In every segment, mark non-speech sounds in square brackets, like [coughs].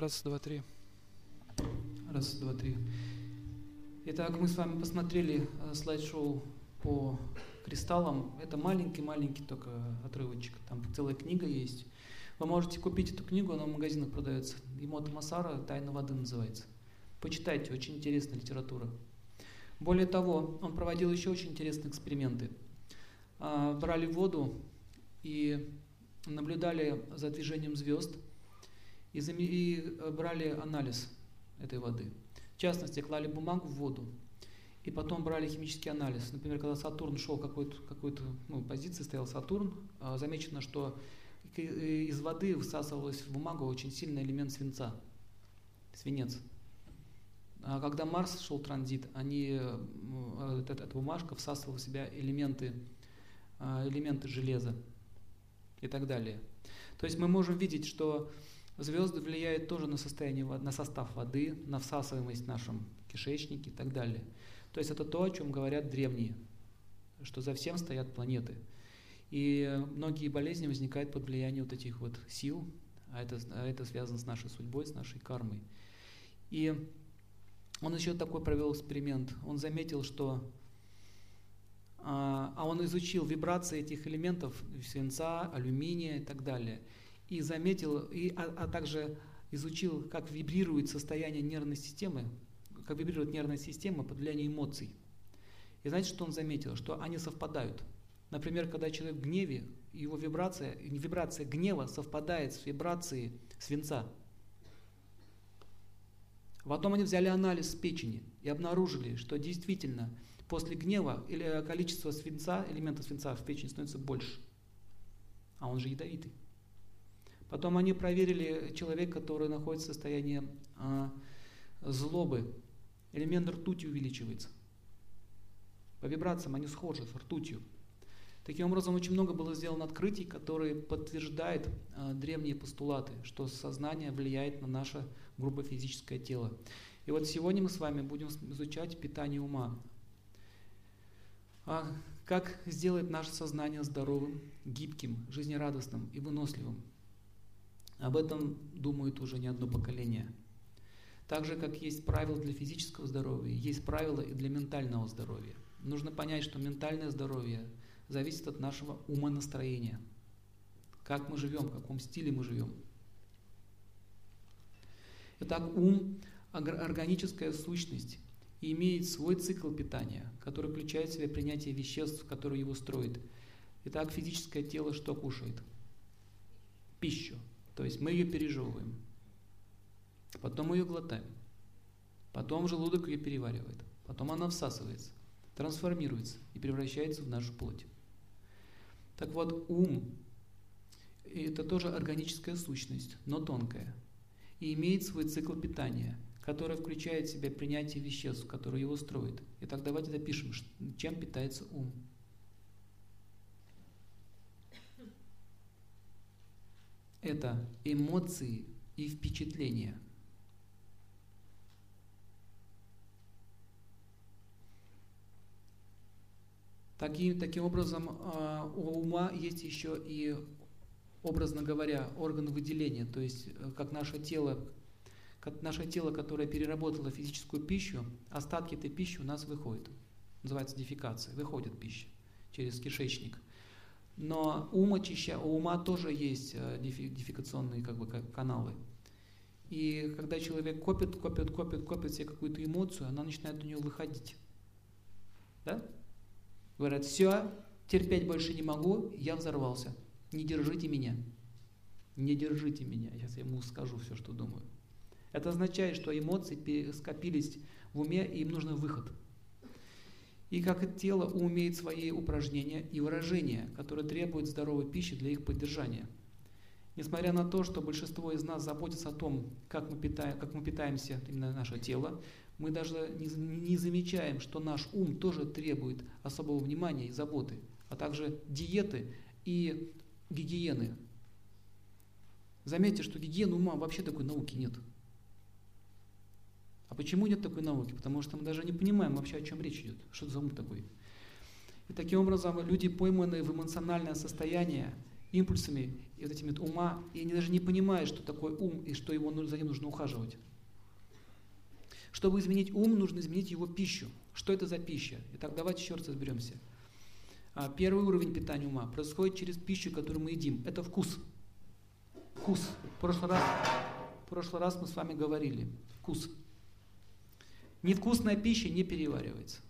Раз, два, три. Раз, два, три. Итак, мы с вами посмотрели э, слайд-шоу по кристаллам. Это маленький-маленький только отрывочек. Там целая книга есть. Вы можете купить эту книгу, она в магазинах продается. Имота Масара «Тайна воды» называется. Почитайте, очень интересная литература. Более того, он проводил еще очень интересные эксперименты. А, брали воду и наблюдали за движением звезд и, и брали анализ этой воды. В частности, клали бумагу в воду и потом брали химический анализ. Например, когда Сатурн шел какой-то какой ну, позиции, стоял Сатурн, а, замечено, что из воды высасывалась в бумагу очень сильный элемент свинца, свинец. А когда Марс шел транзит, они, э, эта, эта бумажка всасывала в себя элементы, элементы железа и так далее. То есть мы можем видеть, что звезды влияют тоже на состояние, на состав воды, на всасываемость в нашем кишечнике и так далее. То есть это то, о чем говорят древние, что за всем стоят планеты. И многие болезни возникают под влиянием вот этих вот сил, а это, а это связано с нашей судьбой, с нашей кармой. И он еще такой провел эксперимент. Он заметил, что а, а он изучил вибрации этих элементов свинца, алюминия и так далее. И заметил, и, а, а также изучил, как вибрирует состояние нервной системы, как вибрирует нервная система под влиянием эмоций. И знаете, что он заметил? Что они совпадают. Например, когда человек в гневе, его вибрация, вибрация гнева совпадает с вибрацией свинца. Потом они взяли анализ печени и обнаружили, что действительно после гнева э, количество свинца, элемента свинца в печени становится больше. А он же ядовитый. Потом они проверили человека, который находится в состоянии а, злобы. Элемент ртути увеличивается. По вибрациям они схожи с ртутью. Таким образом, очень много было сделано открытий, которые подтверждают э, древние постулаты, что сознание влияет на наше грубо физическое тело. И вот сегодня мы с вами будем изучать питание ума. А как сделать наше сознание здоровым, гибким, жизнерадостным и выносливым? Об этом думают уже не одно поколение. Так же, как есть правила для физического здоровья, есть правила и для ментального здоровья. Нужно понять, что ментальное здоровье зависит от нашего умонастроения. Как мы живем, в каком стиле мы живем. Итак, ум – органическая сущность и имеет свой цикл питания, который включает в себя принятие веществ, которые его строят. Итак, физическое тело что кушает? Пищу. То есть мы ее пережевываем. Потом мы ее глотаем. Потом желудок ее переваривает. Потом она всасывается, трансформируется и превращается в нашу плоть. Так вот, ум – это тоже органическая сущность, но тонкая, и имеет свой цикл питания, который включает в себя принятие веществ, которые его строят. Итак, давайте допишем, чем питается ум. Это эмоции и впечатления – Таким, таким образом, а, у ума есть еще и, образно говоря, орган выделения, то есть э, как наше тело, как наше тело, которое переработало физическую пищу, остатки этой пищи у нас выходят. Называется дефекация, выходит пища через кишечник. Но ум очища, у ума тоже есть э, дефекационные как бы, каналы. И когда человек копит, копит, копит, копит себе какую-то эмоцию, она начинает у него выходить. Да? Говорят, все, терпеть больше не могу, я взорвался. Не держите меня. Не держите меня. Сейчас я ему скажу все, что думаю. Это означает, что эмоции скопились в уме, и им нужен выход. И как тело умеет свои упражнения и выражения, которые требуют здоровой пищи для их поддержания. Несмотря на то, что большинство из нас заботится о том, как мы, питаем, как мы питаемся, именно наше тело, мы даже не, не замечаем, что наш ум тоже требует особого внимания и заботы, а также диеты и гигиены. Заметьте, что гигиены ума вообще такой науки нет. А почему нет такой науки? Потому что мы даже не понимаем вообще, о чем речь идет. Что это за ум такой? И таким образом люди, пойманные в эмоциональное состояние, импульсами и вот этими ума, и они даже не понимают, что такое ум и что его, за ним нужно ухаживать. Чтобы изменить ум, нужно изменить его пищу. Что это за пища? Итак, давайте еще раз разберемся. А, первый уровень питания ума происходит через пищу, которую мы едим. Это вкус. Вкус. В прошлый раз, в прошлый раз мы с вами говорили. Вкус. Невкусная пища не переваривается.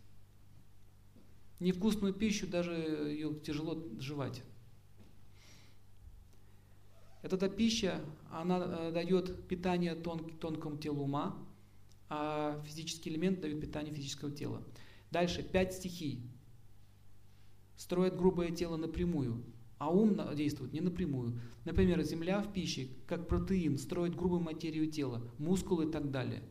Невкусную пищу даже ее тяжело жевать. Эта пища, она э, дает питание тон, тонкому телу ума, а физический элемент дает питание физического тела. Дальше, пять стихий. Строят грубое тело напрямую, а ум действует не напрямую. Например, земля в пище, как протеин, строит грубую материю тела, мускулы и так далее.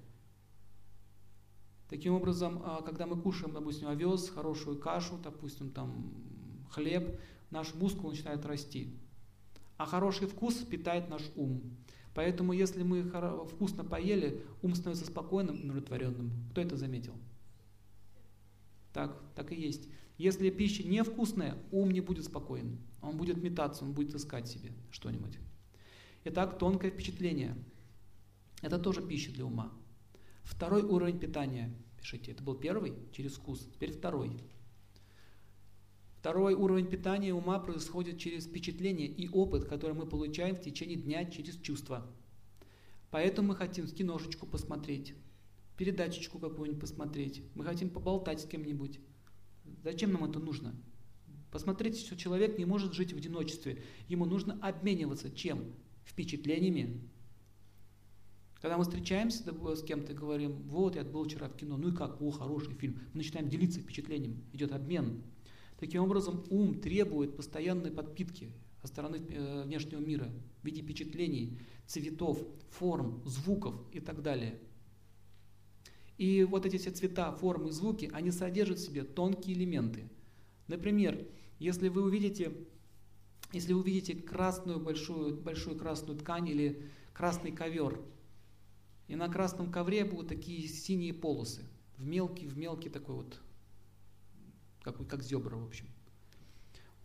Таким образом, а, когда мы кушаем, допустим, овес, хорошую кашу, допустим, там хлеб, наш мускул начинает расти. А хороший вкус питает наш ум. Поэтому, если мы вкусно поели, ум становится спокойным и удовлетворенным. Кто это заметил? Так, так и есть. Если пища невкусная, ум не будет спокоен. Он будет метаться, он будет искать себе что-нибудь. Итак, тонкое впечатление. Это тоже пища для ума. Второй уровень питания. Пишите, это был первый через вкус, теперь второй. Второй уровень питания ума происходит через впечатление и опыт, который мы получаем в течение дня через чувства. Поэтому мы хотим киношечку посмотреть, передачечку какую-нибудь посмотреть, мы хотим поболтать с кем-нибудь. Зачем нам это нужно? Посмотрите, что человек не может жить в одиночестве. Ему нужно обмениваться чем? Впечатлениями. Когда мы встречаемся с кем-то и говорим, вот я был вчера в кино, ну и как, о, хороший фильм. Мы начинаем делиться впечатлением, идет обмен. Таким образом, ум требует постоянной подпитки со стороны э, внешнего мира в виде впечатлений, цветов, форм, звуков и так далее. И вот эти все цвета, формы, звуки, они содержат в себе тонкие элементы. Например, если вы увидите, если вы увидите красную большую, большую красную ткань или красный ковер, и на красном ковре будут такие синие полосы, в мелкий, в мелкий такой вот как, как зебра, в общем.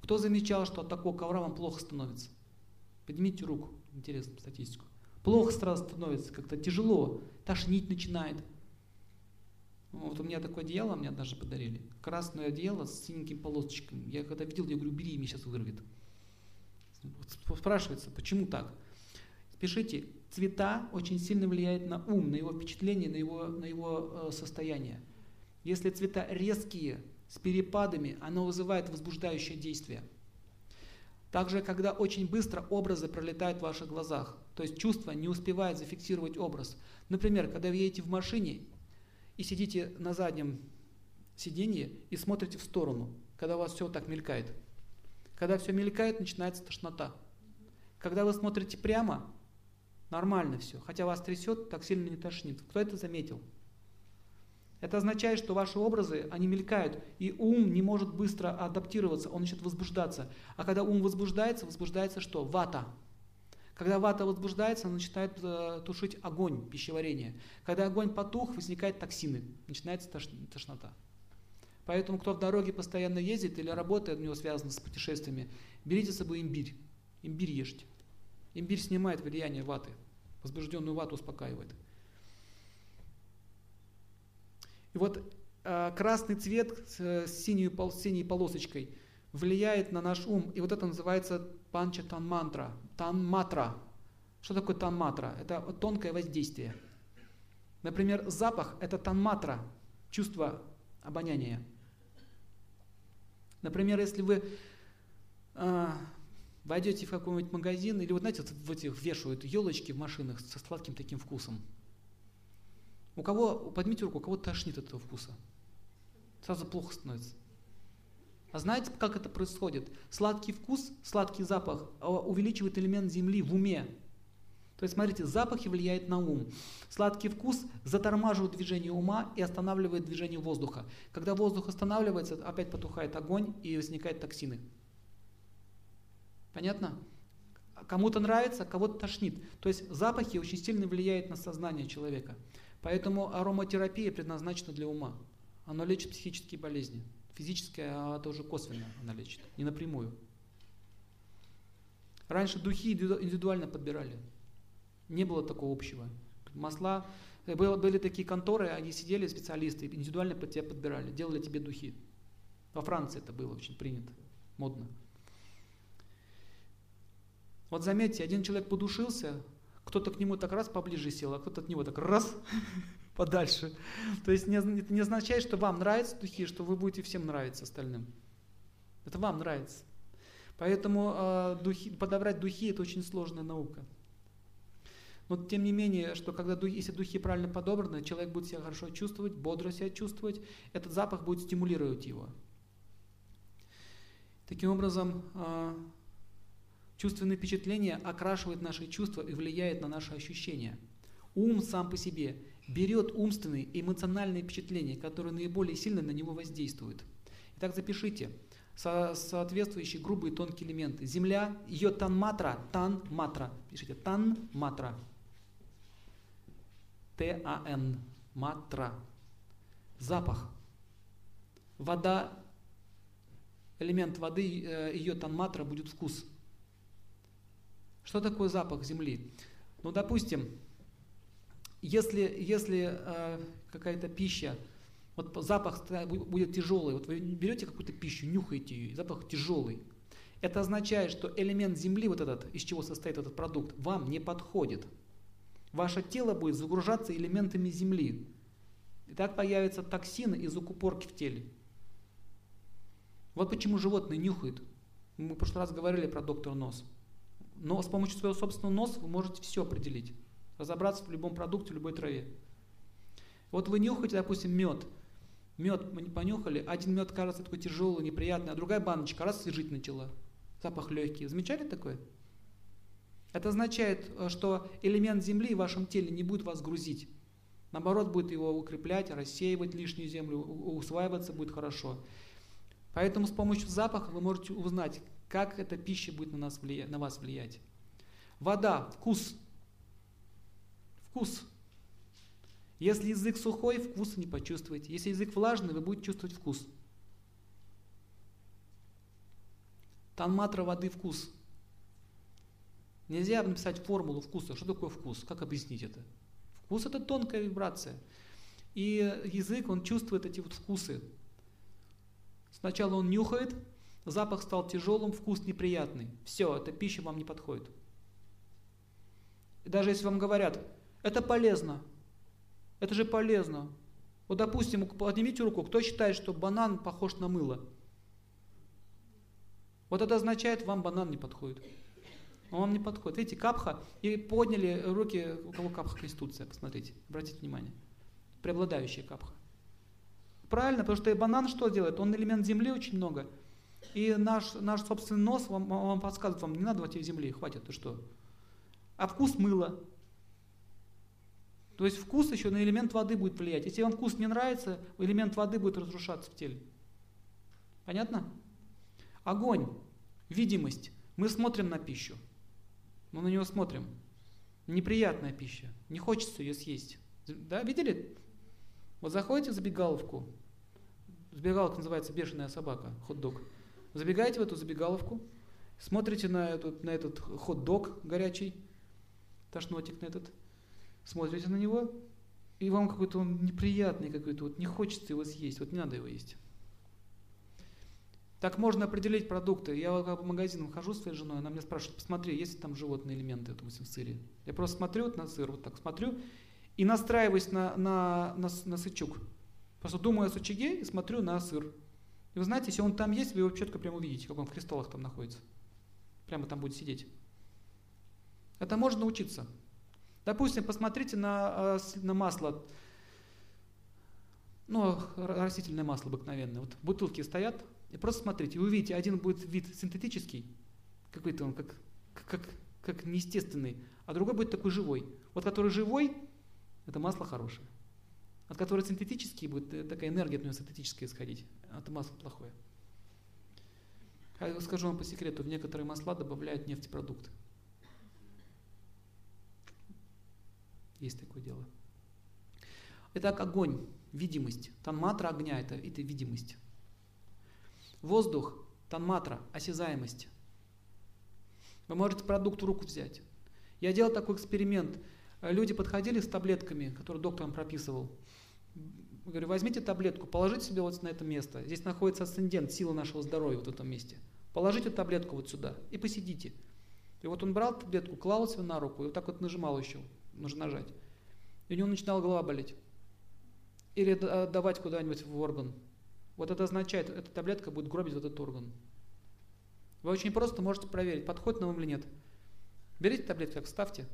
Кто замечал, что от такого ковра вам плохо становится? Поднимите руку, интересно, статистику. Плохо сразу становится, как-то тяжело, тошнить начинает. Вот у меня такое одеяло мне даже подарили. Красное одеяло с синеньким полосочками. Я когда видел, я говорю, бери, меня сейчас вырвет. Спрашивается, почему так? Пишите, цвета очень сильно влияют на ум, на его впечатление, на его, на его э, состояние. Если цвета резкие, с перепадами, оно вызывает возбуждающее действие. Также, когда очень быстро образы пролетают в ваших глазах, то есть чувство не успевает зафиксировать образ. Например, когда вы едете в машине и сидите на заднем сиденье и смотрите в сторону, когда у вас все так мелькает. Когда все мелькает, начинается тошнота. Когда вы смотрите прямо, нормально все. Хотя вас трясет, так сильно не тошнит. Кто это заметил? Это означает, что ваши образы, они мелькают, и ум не может быстро адаптироваться, он начнет возбуждаться. А когда ум возбуждается, возбуждается что? Вата. Когда вата возбуждается, она начинает э, тушить огонь пищеварения. Когда огонь потух, возникают токсины, начинается тошнота. Поэтому, кто в дороге постоянно ездит или работает, у него связано с путешествиями, берите с собой имбирь. Имбирь ешьте. Имбирь снимает влияние ваты. Возбужденную вату успокаивает. И вот э, красный цвет с, с, синей, синей полосочкой влияет на наш ум. И вот это называется панча танмантра, танматра. Что такое танматра? Это тонкое воздействие. Например, запах – это танматра, чувство обоняния. Например, если вы э, войдете в какой-нибудь магазин, или вот знаете, вот в этих вешают елочки в машинах со сладким таким вкусом. У кого, поднимите руку, у кого тошнит от этого вкуса? Сразу плохо становится. А знаете, как это происходит? Сладкий вкус, сладкий запах а, увеличивает элемент земли в уме. То есть, смотрите, запахи влияют на ум. Сладкий вкус затормаживает движение ума и останавливает движение воздуха. Когда воздух останавливается, опять потухает огонь и возникают токсины. Понятно? Кому-то нравится, кого-то тошнит. То есть запахи очень сильно влияют на сознание человека. Поэтому ароматерапия предназначена для ума. Она лечит психические болезни. Физическая, а это уже косвенно она лечит, не напрямую. Раньше духи индивидуально подбирали. Не было такого общего. Масла, э, были такие конторы, они сидели, специалисты, индивидуально под тебя подбирали, делали тебе духи. Во Франции это было очень принято, модно. Вот заметьте, один человек подушился, кто-то к нему так раз поближе сел, а кто-то от него так раз [laughs] подальше. То есть не, это не означает, что вам нравятся духи, что вы будете всем нравиться остальным. Это вам нравится. Поэтому э, духи, подобрать духи это очень сложная наука. Но тем не менее, что когда духи, если духи правильно подобраны, человек будет себя хорошо чувствовать, бодро себя чувствовать, этот запах будет стимулировать его. Таким образом, э, чувственное впечатление окрашивает наши чувства и влияет на наши ощущения. Ум сам по себе берет умственные и эмоциональные впечатления, которые наиболее сильно на него воздействуют. Итак, запишите со соответствующие грубые тонкие элементы. Земля, ее танматра, танматра, пишите танматра, Т-А-Н, матра, запах. Вода, элемент воды, э, ее танматра будет вкус. Что такое запах земли? Ну, допустим, если, если э, какая-то пища, вот запах будет тяжелый, вот вы берете какую-то пищу, нюхаете ее, запах тяжелый, это означает, что элемент земли, вот этот, из чего состоит этот продукт, вам не подходит. Ваше тело будет загружаться элементами земли. И так появятся токсины и закупорки в теле. Вот почему животные нюхают. Мы в прошлый раз говорили про доктор нос. Но с помощью своего собственного носа вы можете все определить. Разобраться в любом продукте, в любой траве. Вот вы нюхаете, допустим, мед. Мед мы не понюхали, один мед кажется такой тяжелый, неприятный, а другая баночка раз свежить начала. Запах легкий. Замечали такое? Это означает, э, что элемент земли в вашем теле не будет вас грузить. Наоборот, будет его укреплять, рассеивать лишнюю землю, усваиваться будет хорошо. Поэтому с помощью запаха вы можете узнать, как эта пища будет на, нас влиять, на вас влиять. Вода, вкус вкус. Если язык сухой, вкуса не почувствуете. Если язык влажный, вы будете чувствовать вкус. Танматра воды вкус. Нельзя написать формулу вкуса. Что такое вкус? Как объяснить это? Вкус это тонкая вибрация. И язык, он чувствует эти вот вкусы. Сначала он нюхает, запах стал тяжелым, вкус неприятный. Все, эта пища вам не подходит. И даже если вам говорят, это полезно. Это же полезно. Вот, допустим, поднимите руку, кто считает, что банан похож на мыло? Вот это означает, вам банан не подходит. Он вам не подходит. Видите, капха, и подняли руки, у кого капха конституция, посмотрите, обратите внимание. Преобладающая капха. Правильно, потому что банан что делает? Он элемент земли очень много. И наш, наш собственный нос вам, вам подсказывает, вам не надо в эти земли, хватит, ты что. А вкус мыла. То есть вкус еще на элемент воды будет влиять. Если вам вкус не нравится, элемент воды будет разрушаться в теле. Понятно? Огонь, видимость. Мы смотрим на пищу. Мы на нее смотрим. Неприятная пища. Не хочется ее съесть. Да, видели? Вот заходите в забегаловку. Забегаловка называется бешеная собака, хот-дог. Забегаете в эту забегаловку, смотрите на, эту, на этот хот-дог горячий, тошнотик на этот, смотрите на него, и вам какой-то он неприятный какой-то, вот не хочется его съесть, вот не надо его есть. Так можно определить продукты. Я вот по магазинам хожу с своей женой, она меня спрашивает, посмотри, есть ли там животные элементы, допустим, в сыре. Я просто смотрю на сыр, вот так смотрю, и настраиваюсь на, на, на, на сычук. Просто думаю о сычуге и смотрю на сыр. И вы знаете, если он там есть, вы его четко прямо увидите, как он в кристаллах там находится. Прямо там будет сидеть. Это можно научиться. Допустим, посмотрите на, э, на масло, ну, растительное масло обыкновенное. Вот бутылки стоят, и просто смотрите, вы увидите, один будет вид синтетический, какой-то он как, как, как неестественный, а другой будет такой живой. Вот который живой, это масло хорошее. От которого синтетический будет э, такая энергия от него синтетическая исходить, а это масло плохое. Я скажу вам по секрету, в некоторые масла добавляют нефтепродукты. Есть такое дело. Итак, огонь, видимость. Танматра огня это, это видимость. Воздух, танматра, осязаемость. Вы можете продукт в руку взять. Я делал такой эксперимент. Люди подходили с таблетками, которые доктор вам прописывал. Говорю, возьмите таблетку, положите себе вот на это место. Здесь находится асцендент, сила нашего здоровья вот в этом месте. Положите таблетку вот сюда и посидите. И вот он брал таблетку, клал себе на руку и вот так вот нажимал еще, нужно нажать. И у него начинала голова болеть. Или давать куда-нибудь в орган. Вот это означает, эта таблетка будет гробить этот орган. Вы очень просто можете проверить, подходит на вам или нет. Берите таблетку, так вставьте.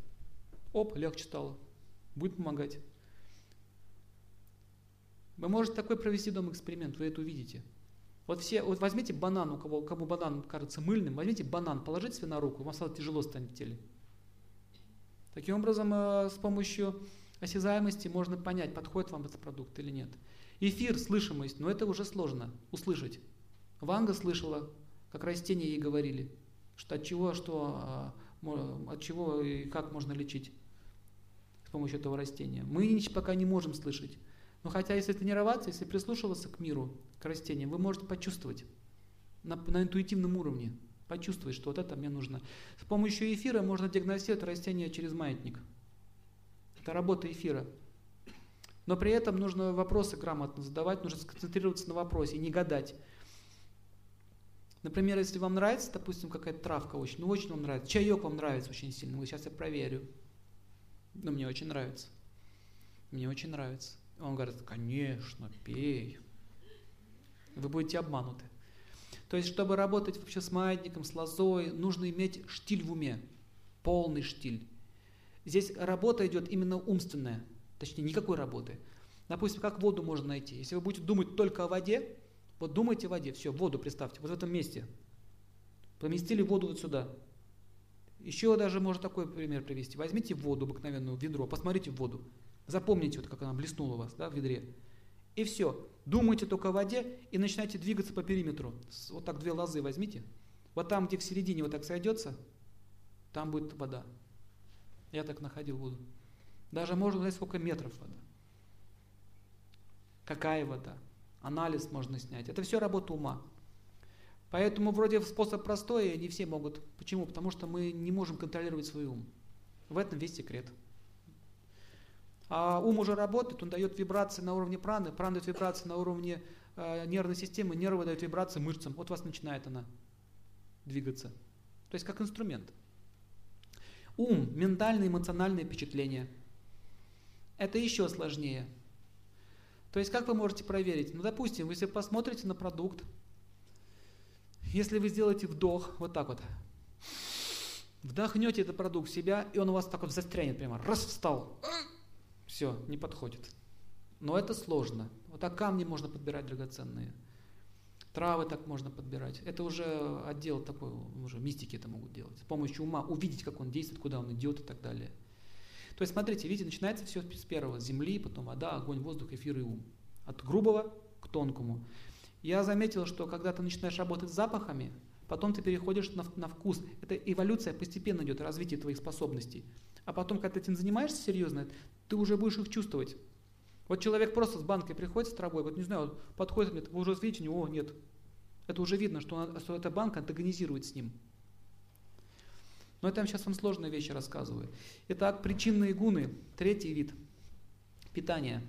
Оп, легче стало. Будет помогать. Вы можете такой провести дома эксперимент, вы это увидите. Вот все, вот возьмите банан, у кого, кому банан кажется мыльным, возьмите банан, положите себе на руку, вам сразу тяжело станет в теле. Таким образом, э, с помощью осязаемости можно понять, подходит вам этот продукт или нет. Эфир, слышимость, но это уже сложно услышать. Ванга слышала, как растения ей говорили, что от чего, что, а, от чего и как можно лечить с помощью этого растения. Мы пока не можем слышать. Но хотя если тренироваться, если прислушиваться к миру, к растениям, вы можете почувствовать на, на интуитивном уровне, почувствовать, что вот это мне нужно. С помощью эфира можно диагностировать растение через маятник. Это работа эфира. Но при этом нужно вопросы грамотно задавать, нужно сконцентрироваться на вопросе не гадать. Например, если вам нравится, допустим, какая-то травка очень, ну очень вам нравится, чаек вам нравится очень сильно, вот сейчас я проверю. Но мне очень нравится. Мне очень нравится. Он говорит, конечно, пей. Вы будете обмануты. То есть, чтобы работать вообще с маятником, с лозой, нужно иметь штиль в уме, полный штиль. Здесь работа идет именно умственная, точнее никакой работы. Допустим, как воду можно найти? Если вы будете думать только о воде, вот думайте о воде, все, воду представьте, вот в этом месте. Поместили воду вот сюда. Еще даже можно такой пример привести. Возьмите воду обыкновенную, ведро, посмотрите в воду. Запомните, вот как она блеснула у вас да, в ведре. И все. Думайте только о воде и начинайте двигаться по периметру. Вот так две лозы возьмите. Вот там, где в середине вот так сойдется, там будет вода. Я так находил воду. Даже можно знать, сколько метров вода. Какая вода. Анализ можно снять. Это все работа ума. Поэтому вроде способ простой, и не все могут. Почему? Потому что мы не можем контролировать свой ум. В этом весь секрет. А ум уже работает, он дает вибрации на уровне праны, прана дает вибрации на уровне э, нервной системы, нервы дают вибрации мышцам. Вот вас начинает она двигаться. То есть как инструмент. Ум, ментальные, эмоциональные впечатления. Это еще сложнее. То есть как вы можете проверить? Ну, допустим, вы если посмотрите на продукт, если вы сделаете вдох, вот так вот, вдохнете этот продукт в себя, и он у вас так вот застрянет прямо, раз встал, все, не подходит. Но это сложно. Вот так камни можно подбирать драгоценные. Травы так можно подбирать. Это уже отдел такой, уже мистики это могут делать. С помощью ума увидеть, как он действует, куда он идет и так далее. То есть, смотрите, видите, начинается все с первого. Земли, потом вода, огонь, воздух, эфир и ум. От грубого к тонкому. Я заметил, что когда ты начинаешь работать с запахами, потом ты переходишь на, на вкус. Это эволюция постепенно идет, развитие твоих способностей. А потом, когда ты этим занимаешься серьезно, ты уже будешь их чувствовать. Вот человек просто с банкой приходит с травой, вот не знаю, подходит мне, вы уже видите, о, нет. Это уже видно, что, он, что эта банка антагонизирует с ним. Но это я сейчас вам сложные вещи рассказываю. Итак, причинные гуны, третий вид питания.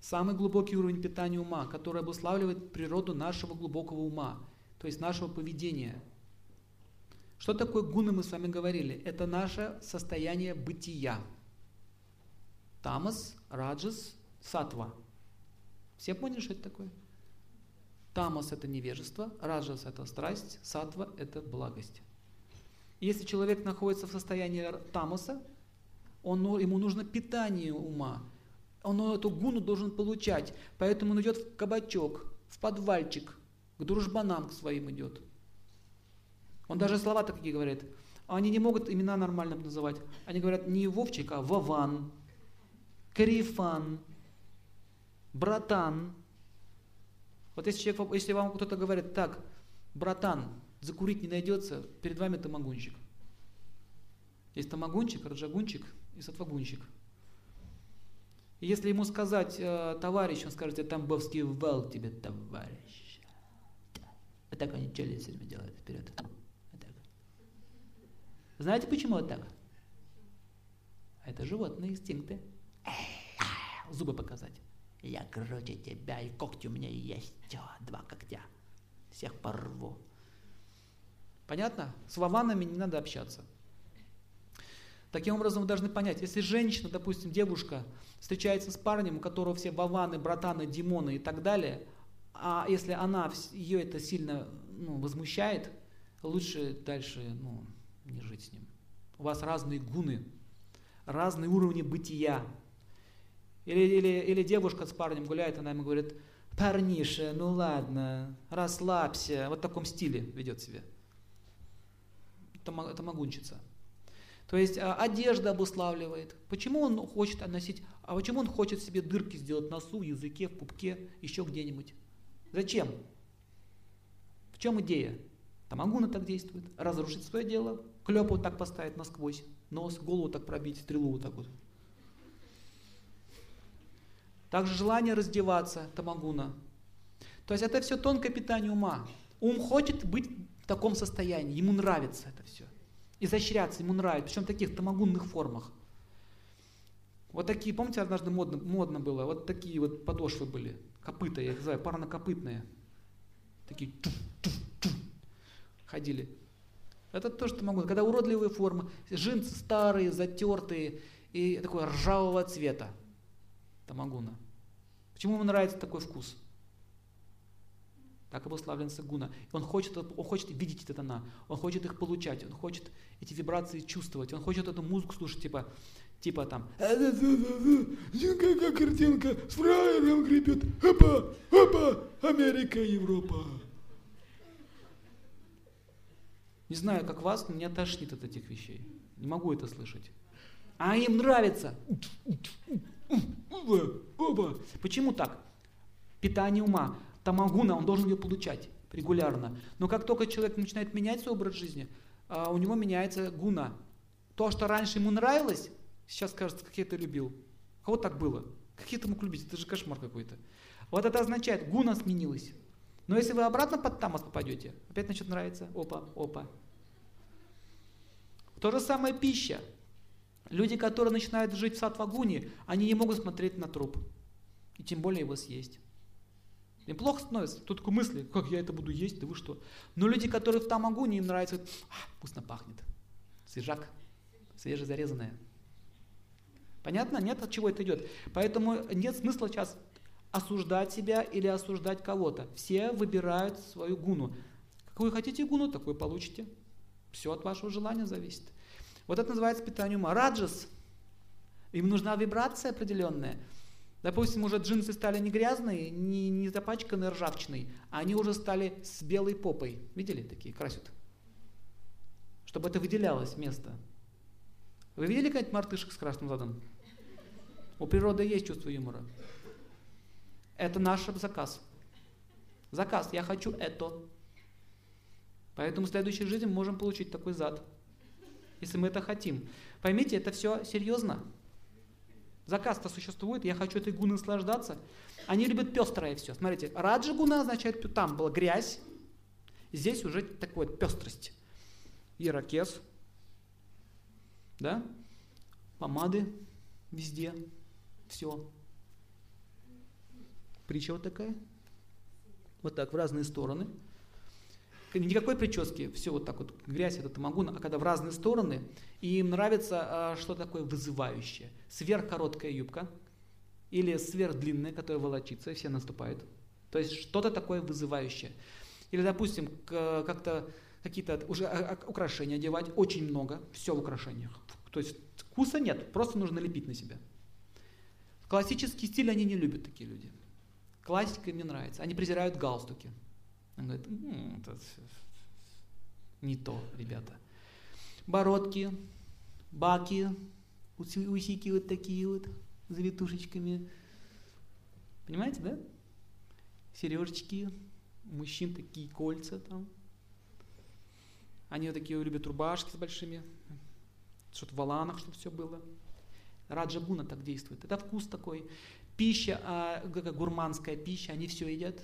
Самый глубокий уровень питания ума, который обуславливает природу нашего глубокого ума, то есть нашего поведения. Что такое гуны, мы с вами говорили? Это наше состояние бытия. Тамас, Раджас, Сатва. Все поняли, что это такое? Тамас – это невежество, Раджас – это страсть, Сатва – это благость. Если человек находится в состоянии тамаса, он, ну, ему нужно питание ума. Он эту гуну должен получать. Поэтому он идет в кабачок, в подвальчик, к дружбанам к своим идет. Он даже слова такие говорит. Они не могут имена нормально называть. Они говорят не Вовчик, а Вован, Карифан, братан. Вот если, человек, если вам кто-то говорит, так, братан, закурить не найдется, перед вами тамагунчик. Есть тамагунчик, раджагунчик и сатвагунчик. И если ему сказать э, товарищ, он скажет, я тамбовский вал тебе, товарищ. Вот так они челюсть все делают вперед. Знаете, почему вот так? Это животные инстинкты. Зубы показать. Я круче тебя, и когти у меня есть. Два когтя. Всех порву. Понятно? С вованами не надо общаться. Таким образом, вы должны понять, если женщина, допустим, девушка, встречается с парнем, у которого все вованы, братаны, димоны и так далее, а если она, ее это сильно ну, возмущает, лучше дальше ну, не жить с ним. У вас разные гуны, разные уровни бытия. Или, или, или девушка с парнем гуляет, она ему говорит, парниша, ну ладно, расслабься. Вот в таком стиле ведет себя. Это, могунчица. То есть а, одежда обуславливает. Почему он хочет носить, а почему он хочет себе дырки сделать в носу, в языке, в пупке, еще где-нибудь? Зачем? В чем идея? Тамагуна так действует. Разрушить свое дело, клеп вот так поставить насквозь, нос, голову так пробить, стрелу вот так вот. Также желание раздеваться, тамагуна. То есть это все тонкое питание ума. Ум хочет быть в таком состоянии, ему нравится это все изощряться, ему нравится, причем в таких тамагунных формах. Вот такие, помните, однажды модно, модно было, вот такие вот подошвы были, копыта, я их называю, парнокопытные. Такие туф, туф, туф, ходили. Это то, что могу. Когда уродливые формы, джинсы старые, затертые и такого ржавого цвета. Тамагуна. Почему ему нравится такой вкус? Так обуславливается гуна. Он хочет, он хочет видеть эти тона, он хочет их получать, он хочет эти вибрации чувствовать, он хочет эту музыку слушать, типа, типа там, какая картинка, с фраером гребет, опа, опа, Америка, Европа. Не знаю, как вас, но меня тошнит от этих вещей. Не могу это слышать. А им нравится. Почему так? Питание ума. Тамагуна, он должен ее получать регулярно. Но как только человек начинает менять свой образ жизни, а, у него меняется гуна. То, что раньше ему нравилось, сейчас кажется, как я это любил. Кого так было? Как я это мог любить? Это же кошмар какой-то. Вот это означает, гуна сменилась. Но если вы обратно под тамас попадете, опять начнет нравиться. Опа, опа. То же самое пища. Люди, которые начинают жить в сатвагуне, они не могут смотреть на труп. И тем более его съесть. Им плохо становится. Тут такой мысли, как я это буду есть, да вы что. Но люди, которые в там огонь, им нравится, а, вкусно пахнет. Свежак, свежезарезанное. Понятно? Нет, от чего это идет. Поэтому нет смысла сейчас осуждать себя или осуждать кого-то. Все выбирают свою гуну. Какую хотите гуну, такую получите. Все от вашего желания зависит. Вот это называется питание ума. Раджас. Им нужна вибрация определенная. Допустим, уже джинсы стали не грязные, не, не запачканные ржавчиной, а они уже стали с белой попой. Видели такие, красят? Чтобы это выделялось место. Вы видели какой-нибудь мартышек с красным задом? У природы есть чувство юмора. Это наш заказ. Заказ. Я хочу это. Поэтому в следующей жизни мы можем получить такой зад. Если мы это хотим. Поймите, это все серьезно. Заказ-то существует, я хочу этой гуной наслаждаться. Они любят пестрое все. Смотрите, раджа гуна означает, там была грязь, здесь уже такая вот пестрость. Ирокез, да, помады везде, все. Притча вот такая. Вот так, в разные стороны никакой прически, все вот так вот, грязь это тамагун, а когда в разные стороны, и им нравится а, что такое вызывающее. Сверхкороткая юбка или сверхдлинная, которая волочится, и все наступают. То есть что-то такое вызывающее. Или, допустим, как-то какие-то уже а, а, украшения одевать, очень много, все в украшениях. То есть вкуса нет, просто нужно лепить на себя. Классический стиль они не любят, такие люди. Классика им не нравится. Они презирают галстуки. Он говорит, ну, это не то, ребята. Бородки, баки, усики вот такие вот, завитушечками. Понимаете, да? Сережечки, мужчин такие кольца там. Они вот такие любят рубашки с большими, что-то в валанах, чтобы все было. Раджагуна так действует. Это вкус такой. Пища, а, гурманская пища, они все едят.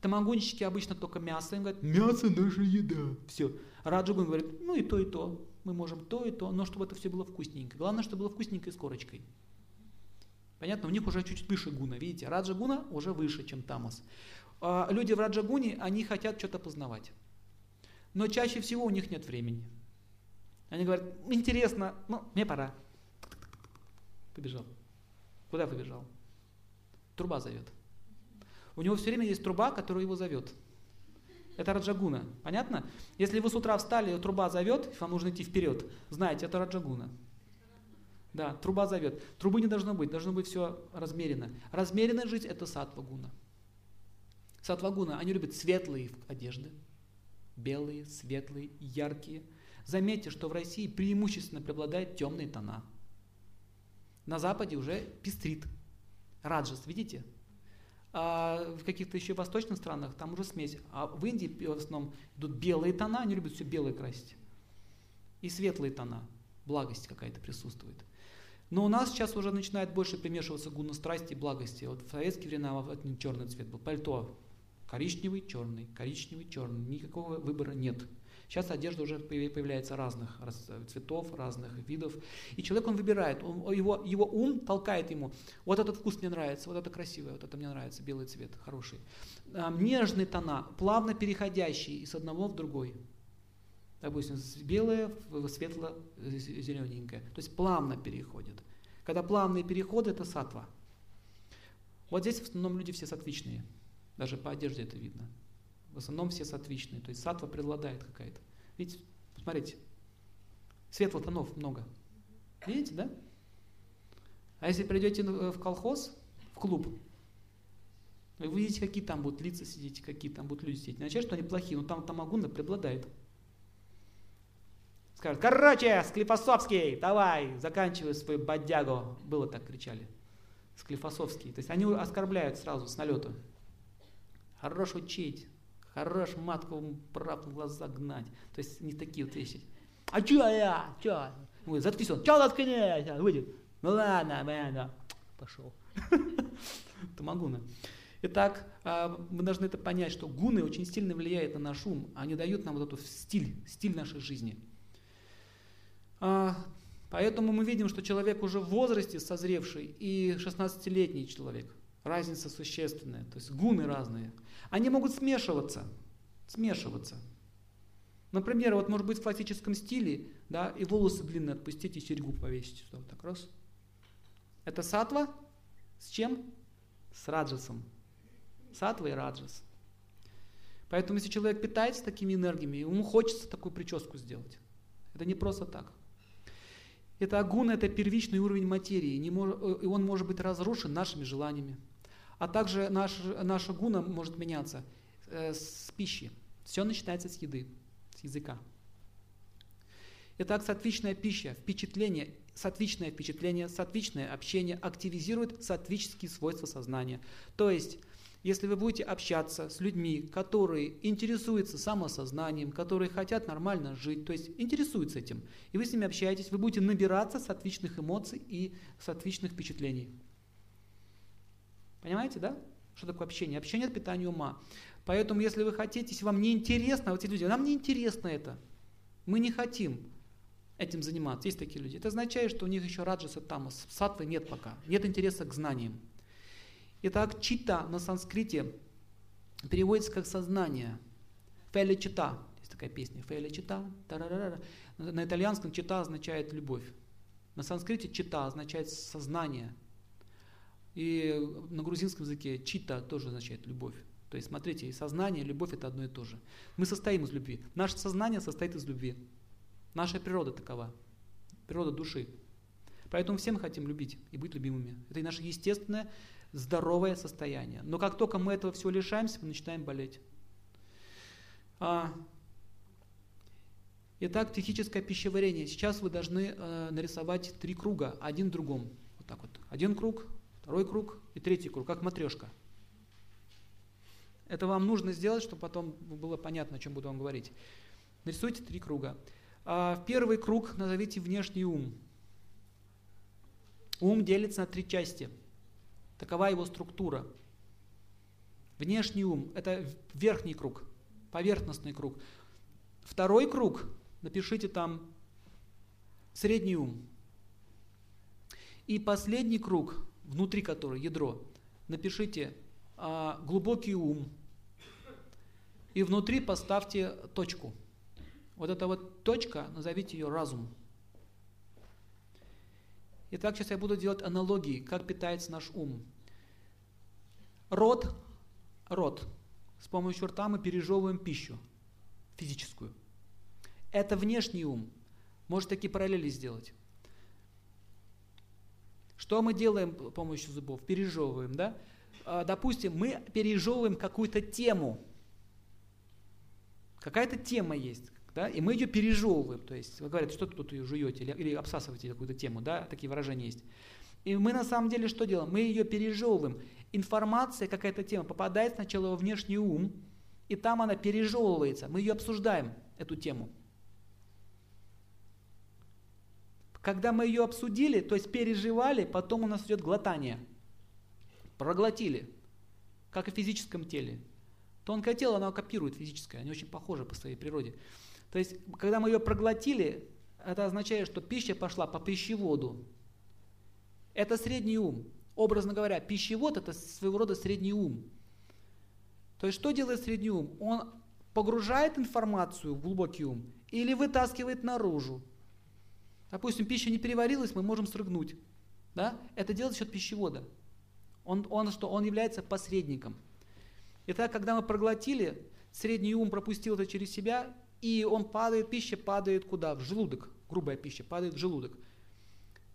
Тамагонщики обычно только мясо. Им говорят, мясо наша еда. Все. Раджагун говорит, ну и то, и то. мы можем то и то, но чтобы это все было вкусненько. Главное, чтобы было вкусненько и с корочкой. Понятно? У них уже чуть-чуть выше гуна. Видите, раджа гуна уже выше, чем тамас. А люди в раджагуне, они хотят что-то познавать. Но чаще всего у них нет времени. Они говорят, интересно, ну, мне пора. Побежал. Куда побежал? Труба зовет. У него все время есть труба, которая его зовет. Это раджагуна. Понятно? Если вы с утра встали, и труба зовет, вам нужно идти вперед, знаете, это раджагуна. Да, труба зовет. Трубы не должно быть, должно быть все размеренно. Размеренная жизнь – это сатвагуна. Сатвагуна, они любят светлые одежды, белые, светлые, яркие. Заметьте, что в России преимущественно преобладают темные тона. На Западе уже пестрит. Раджас, видите? А в каких-то еще восточных странах там уже смесь. А в Индии в основном идут белые тона, они любят все белое красить. И светлые тона, благость какая-то присутствует. Но у нас сейчас уже начинает больше примешиваться гуна страсти и благости. Вот в советские времена черный цвет был. Пальто коричневый, черный, коричневый, черный. Никакого выбора нет. Сейчас одежда уже появляется разных цветов, разных видов. И человек, он выбирает, он, его, его ум толкает ему, вот этот вкус мне нравится, вот это красивое, вот это мне нравится, белый цвет, хороший. А, нежные тона, плавно переходящие из одного в другой. Допустим, белое в светло-зелененькое. То есть плавно переходит. Когда плавные переходы, это сатва. Вот здесь в основном люди все сатвичные. Даже по одежде это видно. В основном все сатвичные, то есть сатва преобладает какая-то. Видите, посмотрите, светлых тонов много. Видите, да? А если придете в колхоз, в клуб, вы видите, какие там будут лица сидеть, какие там будут люди сидеть. Не означает, что они плохие, но там тамагуна преобладает. Скажут, короче, Склифосовский, давай, заканчивай свою бодягу. Было так кричали. Склифосовский. То есть они оскорбляют сразу с налета. Хорош учить, Хорош матку правду в глаза гнать. То есть не такие вот вещи. А чё я? Чё? Ой, заткнись он. Чё заткнись? Выйдет. Ну ладно, ладно. Пошел. [laughs] Тамагуна. Итак, а, мы должны это понять, что гуны очень сильно влияют на наш ум. Они дают нам вот этот стиль, стиль нашей жизни. А, поэтому мы видим, что человек уже в возрасте созревший и 16-летний человек. Разница существенная. То есть гуны разные. Они могут смешиваться, смешиваться. Например, вот может быть в классическом стиле, да, и волосы длинные отпустить и серьгу повесить сюда, вот так раз. Это сатва с чем? С раджасом. Сатва и раджас. Поэтому если человек питается такими энергиями, ему хочется такую прическу сделать. Это не просто так. Это агуна, это первичный уровень материи, не мож, и он может быть разрушен нашими желаниями. А также наш, наша гуна может меняться э, с пищи. Все начинается с еды, с языка. Итак, сатвичная пища, впечатление, сатвичное впечатление, сатвичное общение активизирует сатвические свойства сознания. То есть, если вы будете общаться с людьми, которые интересуются самосознанием, которые хотят нормально жить, то есть интересуются этим, и вы с ними общаетесь, вы будете набираться сатвичных эмоций и сатвичных впечатлений. Понимаете, да? Что такое общение? Общение – это питание ума. Поэтому, если вы хотите, если вам не интересно, вот эти люди, нам не интересно это, мы не хотим этим заниматься. Есть такие люди. Это означает, что у них еще раджаса тамас, сатвы нет пока, нет интереса к знаниям. Итак, чита на санскрите переводится как сознание. Фэли чита. Есть такая песня. Фэли чита. На итальянском чита означает любовь. На санскрите чита означает сознание, и на грузинском языке чита тоже означает любовь. То есть, смотрите, и сознание, и любовь это одно и то же. Мы состоим из любви. Наше сознание состоит из любви. Наша природа такова. Природа души. Поэтому все мы хотим любить и быть любимыми. Это и наше естественное, здоровое состояние. Но как только мы этого всего лишаемся, мы начинаем болеть. А, итак, психическое пищеварение. Сейчас вы должны э, нарисовать три круга, один другом. Вот так вот. Один круг, второй круг и третий круг, как матрешка. Это вам нужно сделать, чтобы потом было понятно, о чем буду вам говорить. Нарисуйте три круга. А в первый круг назовите внешний ум. Ум делится на три части. Такова его структура. Внешний ум – это верхний круг, поверхностный круг. Второй круг, напишите там средний ум. И последний круг, внутри которого ядро, напишите а, глубокий ум. И внутри поставьте точку. Вот эта вот точка, назовите ее разум. Итак, сейчас я буду делать аналогии, как питается наш ум. Рот, рот. С помощью рта мы пережевываем пищу физическую. Это внешний ум. Может такие параллели сделать. Что мы делаем с помощью зубов? Пережевываем, да? А, допустим, мы пережевываем какую-то тему. Какая-то тема есть, да, и мы ее пережевываем. То есть вы говорите, что тут ее жуете или, или обсасываете какую-то тему, да, такие выражения есть. И мы на самом деле что делаем? Мы ее пережевываем. Информация, какая-то тема попадает сначала во внешний ум, и там она пережевывается. Мы ее обсуждаем, эту тему. Когда мы ее обсудили, то есть переживали, потом у нас идет глотание. Проглотили, как и в физическом теле. Тонкое тело, оно копирует физическое, они очень похожи по своей природе. То есть, когда мы ее проглотили, это означает, что пища пошла по пищеводу. Это средний ум. Образно говоря, пищевод это своего рода средний ум. То есть, что делает средний ум? Он погружает информацию в глубокий ум или вытаскивает наружу. Допустим, пища не переварилась, мы можем срыгнуть. Да? Это делает счет пищевода. Он, он что? Он является посредником. Итак, когда мы проглотили, средний ум пропустил это через себя, и он падает, пища падает куда? В желудок. Грубая пища падает в желудок.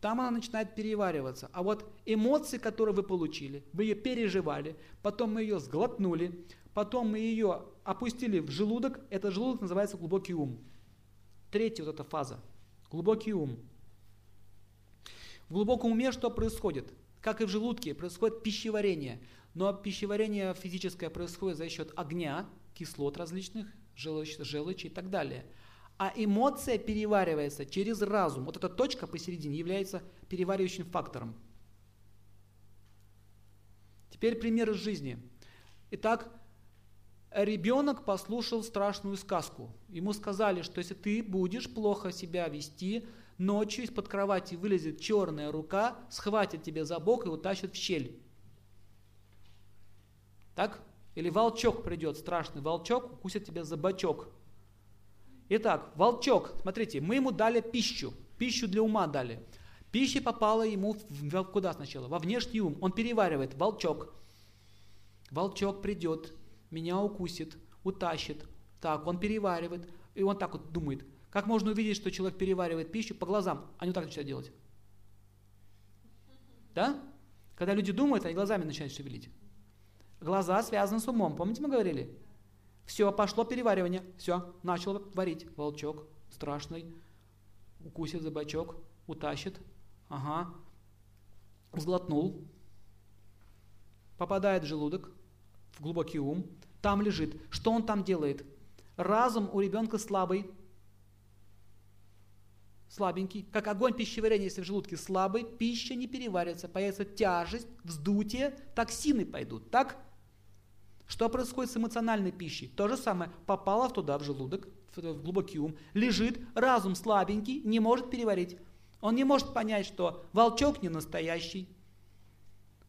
Там она начинает перевариваться. А вот эмоции, которые вы получили, вы ее переживали, потом мы ее сглотнули, потом мы ее опустили в желудок, этот желудок называется глубокий ум. Третья вот эта фаза. Глубокий ум. В глубоком уме что происходит? Как и в желудке, происходит пищеварение. Но пищеварение физическое происходит за счет огня, кислот различных, желчи, желчи и так далее. А эмоция переваривается через разум. Вот эта точка посередине является переваривающим фактором. Теперь пример из жизни. Итак, ребенок послушал страшную сказку. Ему сказали, что если ты будешь плохо себя вести, ночью из-под кровати вылезет черная рука, схватит тебя за бок и утащит в щель. Так? Или волчок придет, страшный волчок, укусит тебя за бочок. Итак, волчок, смотрите, мы ему дали пищу, пищу для ума дали. Пища попала ему в, куда сначала? Во внешний ум. Он переваривает. Волчок. Волчок придет, меня укусит, утащит. Так, он переваривает. И он так вот думает. Как можно увидеть, что человек переваривает пищу по глазам? Они вот так начинают делать. Да? Когда люди думают, они глазами начинают шевелить. Глаза связаны с умом. Помните, мы говорили? Все, пошло переваривание. Все, начал варить. Волчок страшный. Укусит за бочок, утащит. Ага. Сглотнул. Попадает в желудок, в глубокий ум там лежит. Что он там делает? Разум у ребенка слабый, слабенький, как огонь пищеварения, если в желудке слабый, пища не переварится, появится тяжесть, вздутие, токсины пойдут, так? Что происходит с эмоциональной пищей? То же самое, попала туда, в желудок, в глубокий ум, лежит, разум слабенький, не может переварить. Он не может понять, что волчок не настоящий,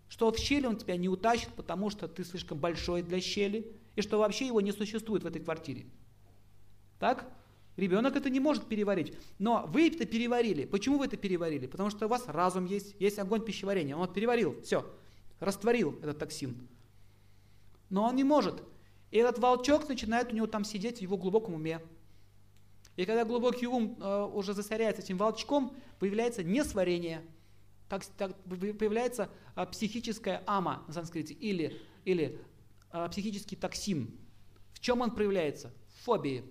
что в щели он тебя не утащит, потому что ты слишком большой для щели, и что вообще его не существует в этой квартире. Так? Ребенок это не может переварить. Но вы это переварили. Почему вы это переварили? Потому что у вас разум есть, есть огонь пищеварения. Он переварил, все, растворил этот токсин. Но он не может. И этот волчок начинает у него там сидеть в его глубоком уме. И когда глубокий ум э, уже засоряется этим волчком, появляется несварение. Так, так появляется э, психическая ама на санскрите или, или э, психический токсин. В чем он проявляется? В фобии.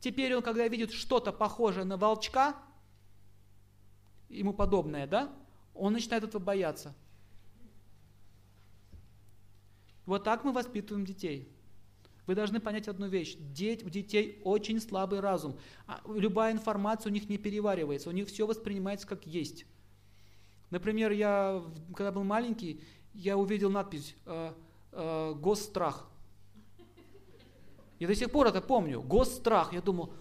Теперь он, когда видит что-то похожее на волчка, ему подобное, да, он начинает этого бояться. Вот так мы воспитываем детей. Вы должны понять одну вещь. Деть, у детей очень слабый разум. А любая информация у них не переваривается, у них все воспринимается как есть. Например, я, когда был маленький, я увидел надпись э, э, «Госстрах». Я до сих пор это помню. Госстрах. Я думал,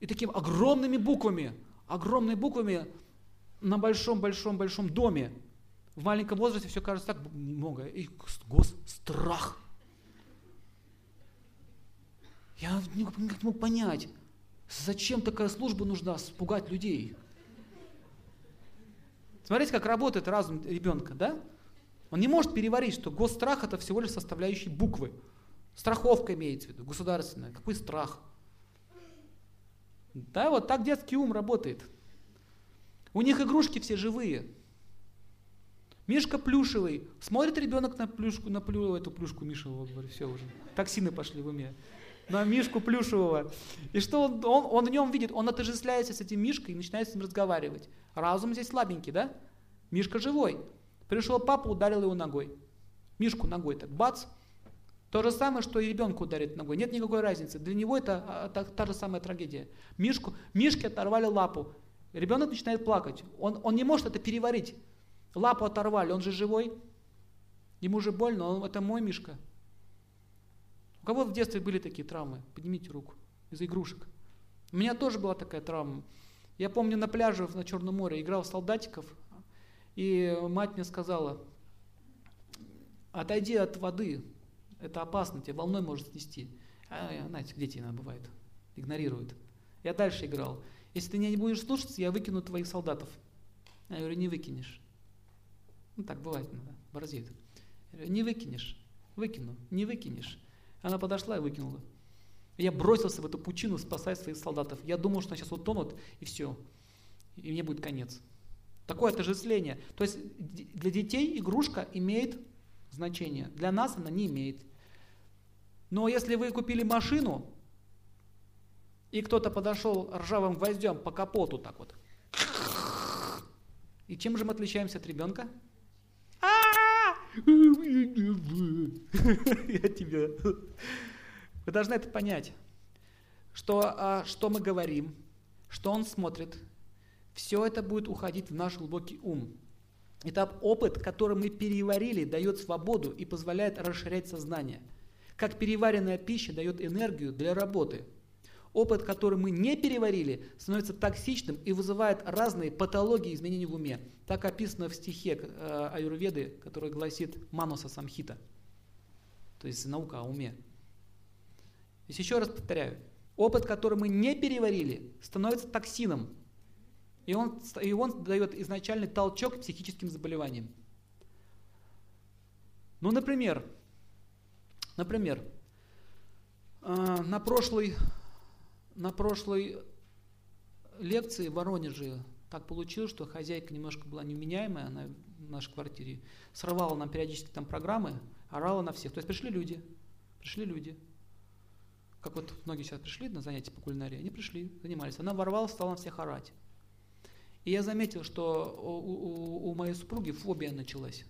И такими огромными буквами, огромными буквами на большом-большом-большом доме. В маленьком возрасте все кажется так много. И гос, страх. Я никак не мог понять, зачем такая служба нужна, спугать людей. Смотрите, как работает разум ребенка, да? Он не может переварить, что госстрах это всего лишь составляющие буквы. Страховка имеется в виду, государственная. Какой страх? Да, вот так детский ум работает. У них игрушки все живые. Мишка плюшевый. Смотрит ребенок на плюшку, на плю, эту плюшку говорю, все уже. Токсины пошли в уме. На Мишку плюшевого. И что он, он, он в нем видит? Он отождествляется с этим Мишкой и начинает с ним разговаривать. Разум здесь слабенький, да? Мишка живой. Пришел папа, ударил его ногой. Мишку ногой так, бац. То же самое, что и ребенка ударит ногой. Нет никакой разницы. Для него это а, та, та же самая трагедия. Мишку, Мишке оторвали лапу. Ребенок начинает плакать. Он, он не может это переварить. Лапу оторвали, он же живой. Ему же больно, он, это мой Мишка. У кого в детстве были такие травмы? Поднимите руку. Из игрушек. У меня тоже была такая травма. Я помню на пляже на Черном море играл в солдатиков, и мать мне сказала, отойди от воды, это опасно, тебе волной может снести. А, знаете, дети иногда бывает, игнорируют. Я дальше играл. Если ты меня не будешь слушаться, я выкину твоих солдатов. Я говорю, не выкинешь. Ну так бывает иногда, борзеет. Я говорю, не выкинешь. Выкину, не выкинешь. Она подошла и выкинула. Я бросился в эту пучину спасать своих солдатов. Я думал, что они сейчас утонут, и все. И мне будет конец. Такое отождествление. То есть для детей игрушка имеет значение. Для нас она не имеет. Но если вы купили машину, и кто-то подошел ржавым гвоздем по капоту так вот, и чем же мы отличаемся от ребенка? Я тебя. Вы должны это понять, что, а, что мы говорим, что он смотрит, все это будет уходить в наш глубокий ум. Это опыт, который мы переварили, дает свободу и позволяет расширять сознание. Как переваренная пища дает энергию для работы. Опыт, который мы не переварили, становится токсичным и вызывает разные патологии изменений в уме. Так описано в стихе э, Аюрведы, который гласит Мануса Самхита. То есть наука о уме. То есть еще раз повторяю, опыт, который мы не переварили, становится токсином, и он, и он дает изначальный толчок к психическим заболеваниям. Ну, например, например, э, на прошлой, на прошлой лекции в Воронеже так получилось, что хозяйка немножко была невменяемая, она в нашей квартире срывала нам периодически там программы, орала на всех. То есть пришли люди, пришли люди, как вот многие сейчас пришли на занятия по кулинарии, они пришли, занимались. Она ворвалась, стала на всех орать. И я заметил, что у, у, у моей супруги фобия началась.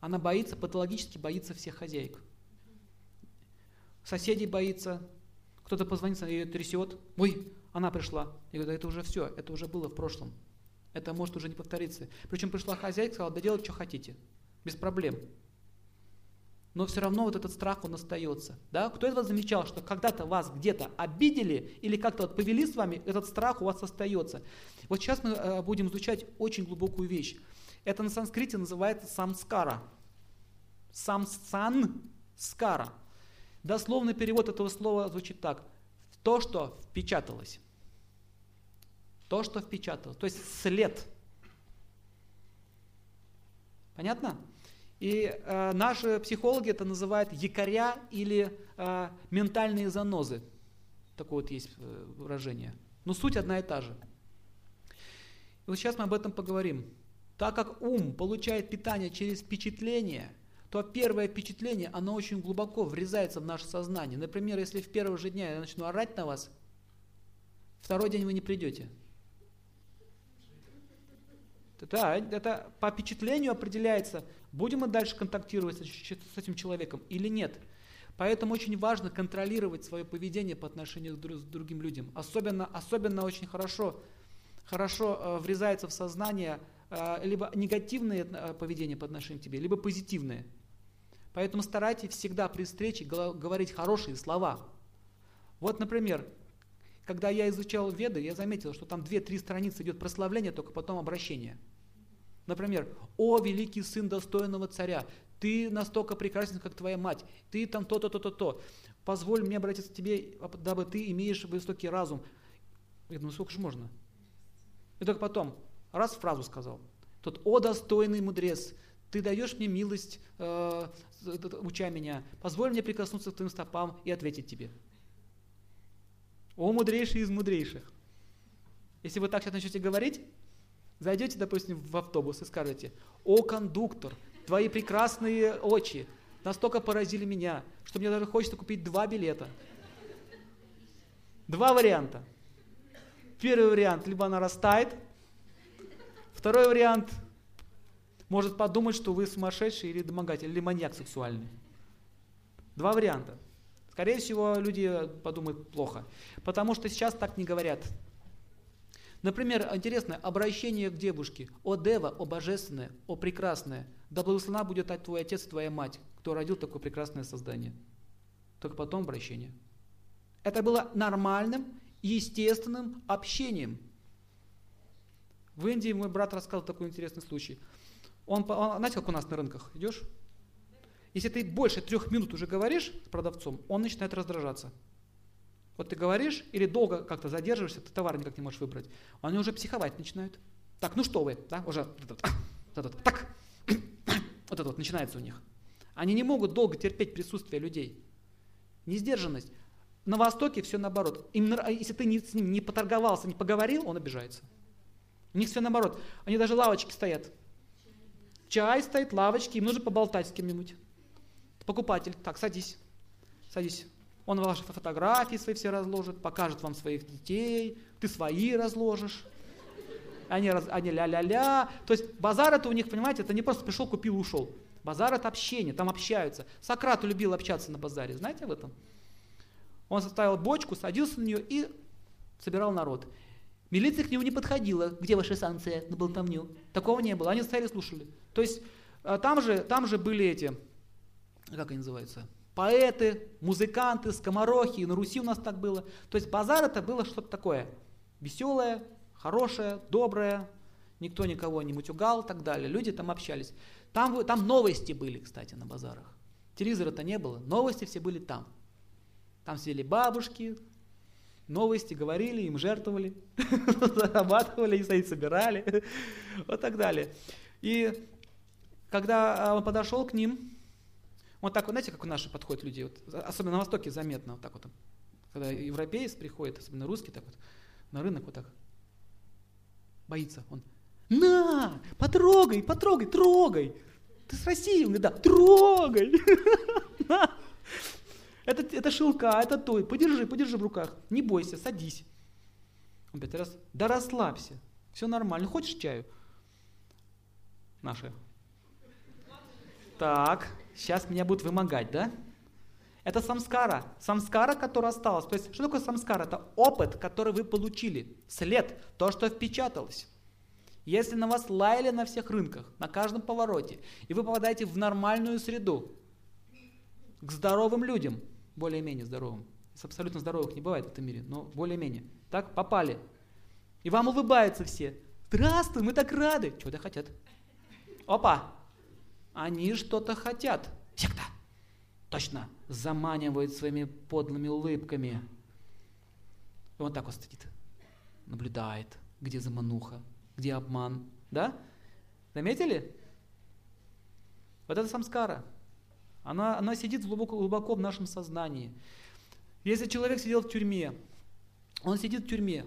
Она боится, патологически боится всех хозяек. Соседей боится, кто-то позвонит, ее трясет. Ой, она пришла. Я говорю, да это уже все, это уже было в прошлом. Это может уже не повториться. Причем пришла хозяйка, сказала, да делайте, что хотите. Без проблем но все равно вот этот страх, он остается. Да? Кто вас замечал, что когда-то вас где-то обидели или как-то вот повели с вами, этот страх у вас остается. Вот сейчас мы э, будем изучать очень глубокую вещь. Это на санскрите называется самскара. Самсанскара. Дословный перевод этого слова звучит так. То, что впечаталось. То, что впечаталось. То есть след. Понятно? И э, наши психологи это называют якоря или э, ментальные занозы. Такое вот есть э, выражение. Но суть одна и та же. И вот сейчас мы об этом поговорим. Так как ум получает питание через впечатление, то первое впечатление, оно очень глубоко врезается в наше сознание. Например, если в первый же день я начну орать на вас, второй день вы не придете. Да, это по впечатлению определяется, будем мы дальше контактировать с этим человеком или нет. Поэтому очень важно контролировать свое поведение по отношению к другим людям. Особенно, особенно очень хорошо, хорошо э, врезается в сознание э, либо негативное э, поведение по отношению к тебе, либо позитивное. Поэтому старайтесь всегда при встрече говорить хорошие слова. Вот, например, Когда я изучал Веды, я заметил, что там 2-3 страницы идет прославление, только потом обращение. Например, «О, великий сын достойного царя, ты настолько прекрасен, как твоя мать, ты там то-то, то-то, то. Позволь мне обратиться к тебе, дабы ты имеешь высокий разум». Я думаю, сколько же можно? И только потом, раз фразу сказал. Тот, «О, достойный мудрец, ты даешь мне милость, э, уча меня, позволь мне прикоснуться к твоим стопам и ответить тебе». О, мудрейший из мудрейших. Если вы так сейчас начнете говорить, зайдете, допустим, в автобус и скажете, о, кондуктор, твои прекрасные очи настолько поразили меня, что мне даже хочется купить два билета. Два варианта. Первый вариант, либо она растает. Второй вариант, может подумать, что вы сумасшедший или домогатель, или маньяк сексуальный. Два варианта. Скорее всего, люди подумают плохо. Потому что сейчас так не говорят. Например, интересное обращение к девушке. «О Дева, о Божественное, о Прекрасное, да благословена будет твой отец и твоя мать, кто родил такое прекрасное создание». Только потом обращение. Это было нормальным, естественным общением. В Индии мой брат рассказал такой интересный случай. Он, он, знаете, как у нас на рынках идешь? Если ты больше трех минут уже говоришь с продавцом, он начинает раздражаться. Вот ты говоришь или долго как-то задерживаешься, ты товар никак не можешь выбрать. Они уже психовать начинают. Так, ну что вы, да, уже, [coughs] так, [coughs] вот это вот начинается у них. Они не могут долго терпеть присутствие людей. Несдержанность. На Востоке все наоборот. Им, если ты не, с ним не поторговался, не поговорил, он обижается. У них все наоборот. Они даже лавочки стоят. Чай стоит, лавочки, им нужно поболтать с кем-нибудь. Покупатель, так, садись, садись. Он ваши фотографии свои все разложит, покажет вам своих детей, ты свои разложишь. Они, раз, они ля-ля-ля. То есть базар это у них, понимаете, это не просто пришел, купил, ушел. Базар это общение, там общаются. Сократ любил общаться на базаре, знаете об этом? Он составил бочку, садился на нее и собирал народ. Милиция к нему не подходила. Где ваша санкция на болтовню? Такого не было. Они стояли слушали. То есть э, там же, там же были эти как они называются, поэты, музыканты, скоморохи, на Руси у нас так было. То есть базар это было что-то такое веселое, хорошее, доброе, никто никого не мутюгал и так далее. Люди там общались. Там, там новости были, кстати, на базарах. Телевизора-то не было, новости все были там. Там сидели бабушки, новости говорили, им жертвовали, [laughs] зарабатывали, и собирали, [laughs] вот так далее. И когда он подошел к ним, вот так знаете, как у наши подходят люди, вот, особенно на Востоке заметно, вот так вот, когда европеец приходит, особенно русский, так вот, на рынок вот так, боится, он, на, потрогай, потрогай, трогай, ты с России, он говорит, да, трогай, [laughs] это, это шелка, это то, подержи, подержи в руках, не бойся, садись. Он пять раз, да расслабься, все нормально, хочешь чаю? Наши. Так, сейчас меня будут вымогать, да? Это самскара. Самскара, которая осталась. То есть, что такое самскара? Это опыт, который вы получили. След, то, что впечаталось. Если на вас лаяли на всех рынках, на каждом повороте, и вы попадаете в нормальную среду, к здоровым людям, более-менее здоровым, с абсолютно здоровых не бывает в этом мире, но более-менее, так, попали, и вам улыбаются все, здравствуй, мы так рады, чего-то хотят. Опа, они что-то хотят. Секта. Точно. Заманивают своими подлыми улыбками. И он так вот сидит. Наблюдает, где замануха, где обман. Да? Заметили? Вот это самскара. Она, она сидит глубоко, глубоко в нашем сознании. Если человек сидел в тюрьме, он сидит в тюрьме,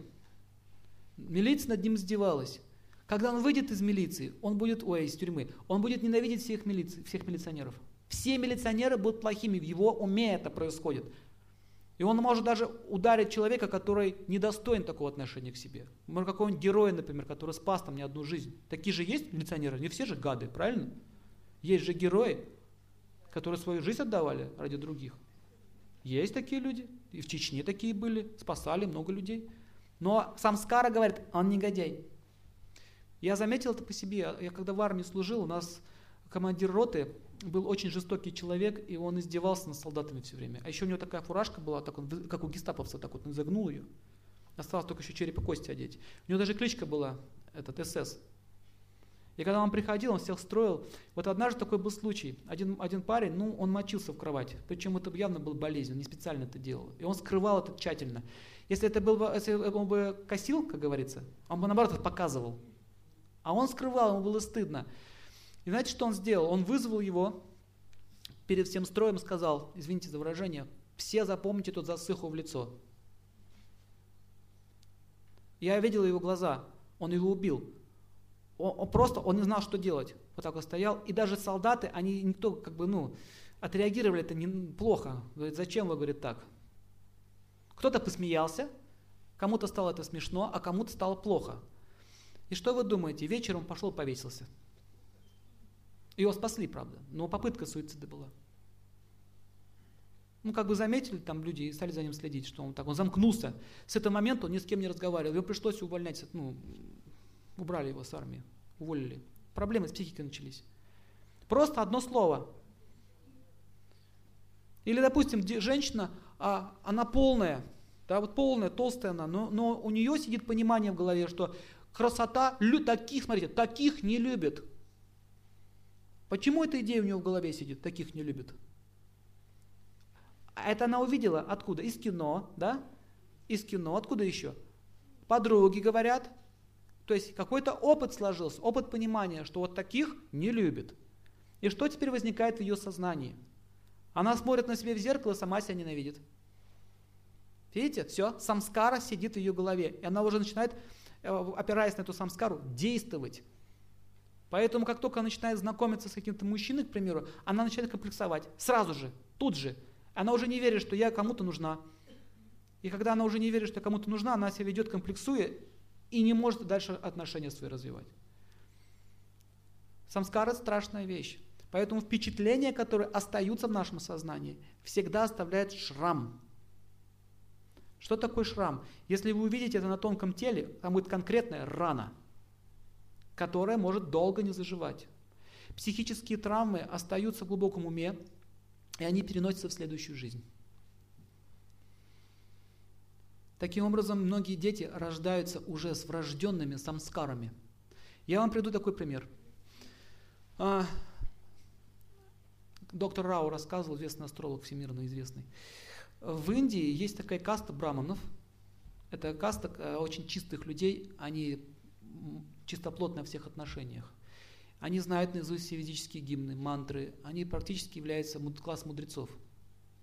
милиция над ним издевалась, когда он выйдет из милиции, он будет, ой, из тюрьмы, он будет ненавидеть всех, милици, всех милиционеров. Все милиционеры будут плохими, в его уме это происходит. И он может даже ударить человека, который недостоин такого отношения к себе. Может, какого-нибудь героя, например, который спас там не одну жизнь. Такие же есть милиционеры, не все же гады, правильно? Есть же герои, которые свою жизнь отдавали ради других. Есть такие люди, и в Чечне такие были, спасали много людей. Но сам Скара говорит, он негодяй. Я заметил это по себе. Я когда в армии служил, у нас командир роты был очень жестокий человек, и он издевался над солдатами все время. А еще у него такая фуражка была, так он, как у гестаповца, так вот он загнул ее. Осталось только еще череп и кости одеть. У него даже кличка была, этот СС. И когда он приходил, он всех строил. Вот однажды такой был случай. Один, один парень, ну, он мочился в кровать. Причем это явно был болезнь, он не специально это делал. И он скрывал это тщательно. Если это был бы, если он бы косил, как говорится, он бы наоборот это показывал. А он скрывал, ему было стыдно. И знаете, что он сделал? Он вызвал его перед всем строем, сказал, извините за выражение, все запомните тот засыху в лицо. Я видел его глаза, он его убил. Он, он просто, он не знал, что делать. Вот так вот стоял. И даже солдаты, они никто как бы, ну, отреагировали это не, плохо. Говорит, зачем вы, говорит, так? Кто-то посмеялся, кому-то стало это смешно, а кому-то стало плохо. И что вы думаете? Вечером пошел повесился. Его спасли, правда, но попытка суицида была. Ну, как бы заметили там люди и стали за ним следить, что он так, он замкнулся. С этого момента он ни с кем не разговаривал. Его пришлось увольнять, ну, убрали его с армии, уволили. Проблемы с психикой начались. Просто одно слово. Или, допустим, женщина, а, она полная, да, вот полная, толстая она, но, но у нее сидит понимание в голове, что красота, таких, смотрите, таких не любят. Почему эта идея у нее в голове сидит, таких не любят? Это она увидела откуда? Из кино, да? Из кино, откуда еще? Подруги говорят. То есть какой-то опыт сложился, опыт понимания, что вот таких не любит. И что теперь возникает в ее сознании? Она смотрит на себя в зеркало, сама себя ненавидит. Видите, все, самскара сидит в ее голове. И она уже начинает, э, опираясь на эту самскару, действовать. Поэтому, как только она начинает знакомиться с каким-то мужчиной, к примеру, она начинает комплексовать. Сразу же, тут же. Она уже не верит, что я кому-то нужна. И когда она уже не верит, что кому-то нужна, она себя ведет комплексуя и не может дальше отношения свои развивать. Самскара – страшная вещь. Поэтому впечатления, которые остаются в нашем сознании, всегда оставляют шрам. Что такое шрам? Если вы увидите это на тонком теле, там будет конкретная рана, которая может долго не заживать. Психические травмы остаются в глубоком уме, и они переносятся в следующую жизнь. Таким образом, многие дети рождаются уже с врожденными самскарами. Я вам приведу такой пример. А, доктор Рау рассказывал, известный астролог, всемирно известный. В Индии есть такая каста браманов. Это каста э, очень чистых людей, они чистоплотны во всех отношениях. Они знают наизусть все ведические гимны, мантры. Они практически являются класс мудрецов.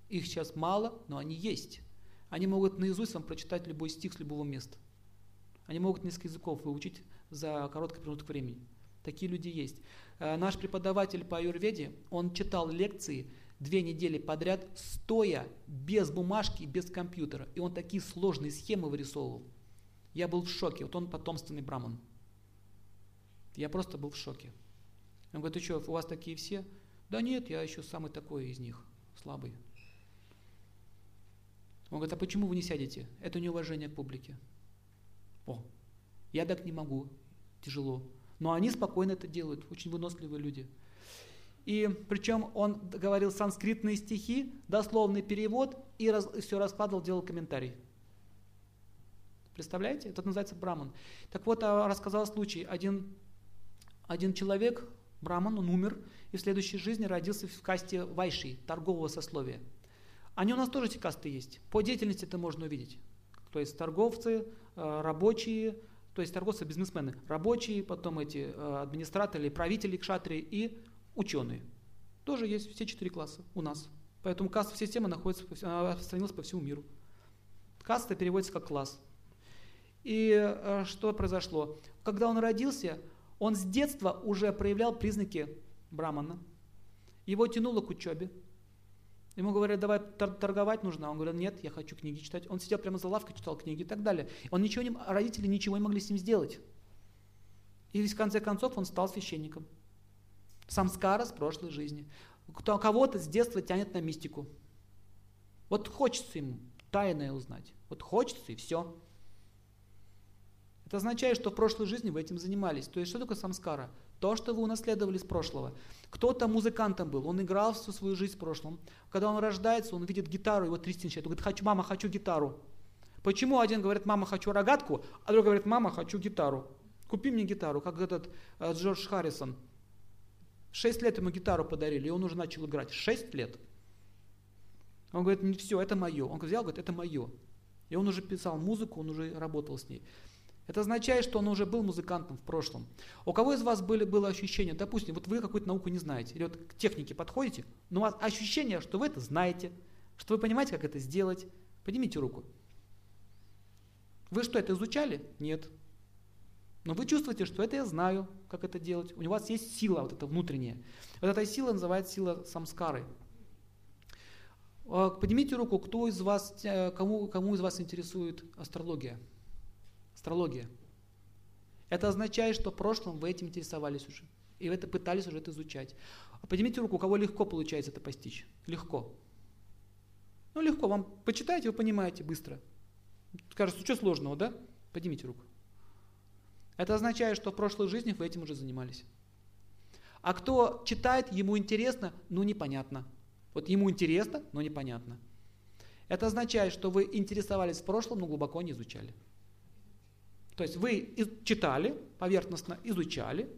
Их сейчас мало, но они есть. Они могут наизусть вам прочитать любой стих с любого места. Они могут несколько языков выучить за короткий промежуток времени. Такие люди есть. Э, наш преподаватель по аюрведе, он читал лекции две недели подряд, стоя, без бумажки, без компьютера. И он такие сложные схемы вырисовывал. Я был в шоке. Вот он потомственный браман. Я просто был в шоке. Он говорит, ты что, у вас такие все? Да нет, я еще самый такой из них, слабый. Он говорит, а почему вы не сядете? Это неуважение к публике. О, я так не могу, тяжело. Но они спокойно это делают, очень выносливые люди. И причем он говорил санскритные стихи, дословный перевод, и раз, все раскладывал, делал комментарий. Представляете? Это называется браман. Так вот, а, рассказал случай. Один, один человек, браман, он умер, и в следующей жизни родился в касте вайши, торгового сословия. Они у нас тоже эти касты есть. По деятельности это можно увидеть. То есть торговцы, э, рабочие, то есть торговцы, бизнесмены, рабочие, потом эти э, администраторы, правители кшатрии и ученые. Тоже есть все четыре класса у нас. Поэтому кастовая система находится, распространилась по всему миру. Каста переводится как класс. И э, что произошло? Когда он родился, он с детства уже проявлял признаки брамана. Его тянуло к учебе. Ему говорят, давай торговать нужно. Он говорит, нет, я хочу книги читать. Он сидел прямо за лавкой, читал книги и так далее. Он ничего не, родители ничего не могли с ним сделать. И в конце концов он стал священником. Самскара с прошлой жизни. Кто, кого-то с детства тянет на мистику. Вот хочется ему тайное узнать. Вот хочется и все. Это означает, что в прошлой жизни вы этим занимались. То есть что такое самскара? То, что вы унаследовали с прошлого. Кто-то музыкантом был, он играл всю свою жизнь в прошлом. Когда он рождается, он видит гитару, его трясти начинает. Он говорит, хочу, мама, хочу гитару. Почему один говорит, мама, хочу рогатку, а другой говорит, мама, хочу гитару. Купи мне гитару, как этот э, Джордж Харрисон. Шесть лет ему гитару подарили, и он уже начал играть. Шесть лет. Он говорит, все, это мое. Он взял, говорит, это мое. И он уже писал музыку, он уже работал с ней. Это означает, что он уже был музыкантом в прошлом. У кого из вас были, было ощущение, допустим, вот вы какую-то науку не знаете, или вот к технике подходите, но у вас ощущение, что вы это знаете, что вы понимаете, как это сделать. Поднимите руку. Вы что, это изучали? Нет. Но вы чувствуете, что это я знаю, как это делать. У вас есть сила вот эта внутренняя. Вот эта сила называется сила самскары. А, поднимите руку, кто из вас, э, кому, кому из вас интересует астрология? Астрология. Это означает, что в прошлом вы этим интересовались уже. И вы это пытались уже это изучать. А поднимите руку, у кого легко получается это постичь. Легко. Ну, легко. Вам почитаете, вы понимаете быстро. Кажется, что сложного, да? Поднимите руку. Это означает, что в прошлой жизни вы этим уже занимались. А кто читает, ему интересно, ну непонятно. Вот ему интересно, но непонятно. Это означает, что вы интересовались в прошлом, но глубоко не изучали. То есть вы читали, поверхностно изучали,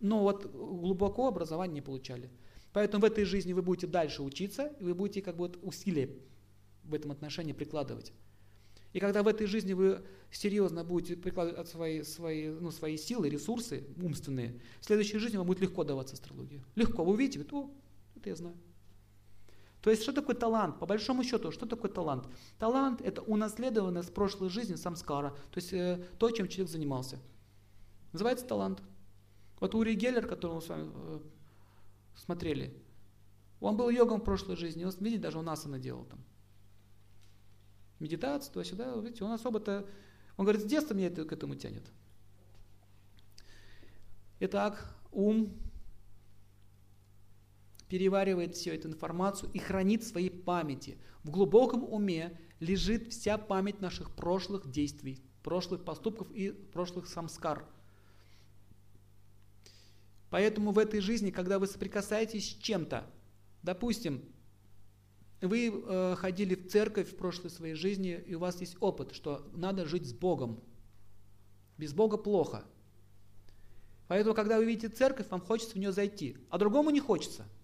но вот глубоко образование не получали. Поэтому в этой жизни вы будете дальше учиться, и вы будете как бы усилия в этом отношении прикладывать. И когда в этой жизни вы серьезно будете прикладывать свои, свои, ну, свои силы, ресурсы умственные, в следующей жизни вам будет легко даваться астрология. Легко. Вы увидите, о, это я знаю. То есть, что такое талант? По большому счету, что такое талант? Талант – это унаследованное с прошлой жизни самскара, то есть э, то, чем человек занимался. Называется талант. Вот Ури Геллер, которого мы с вами э, смотрели, он был йогом в прошлой жизни, он, видите, даже у нас она делал там. Медитацию, туда-сюда, видите, он особо-то, он говорит, с детства меня это к этому тянет. Итак, ум переваривает всю эту информацию и хранит в своей памяти. В глубоком уме лежит вся память наших прошлых действий, прошлых поступков и прошлых самскар. Поэтому в этой жизни, когда вы соприкасаетесь с чем-то, допустим, вы э, ходили в церковь в прошлой своей жизни, и у вас есть опыт, что надо жить с Богом. Без Бога плохо. Поэтому, когда вы видите церковь, вам хочется в нее зайти, а другому не хочется –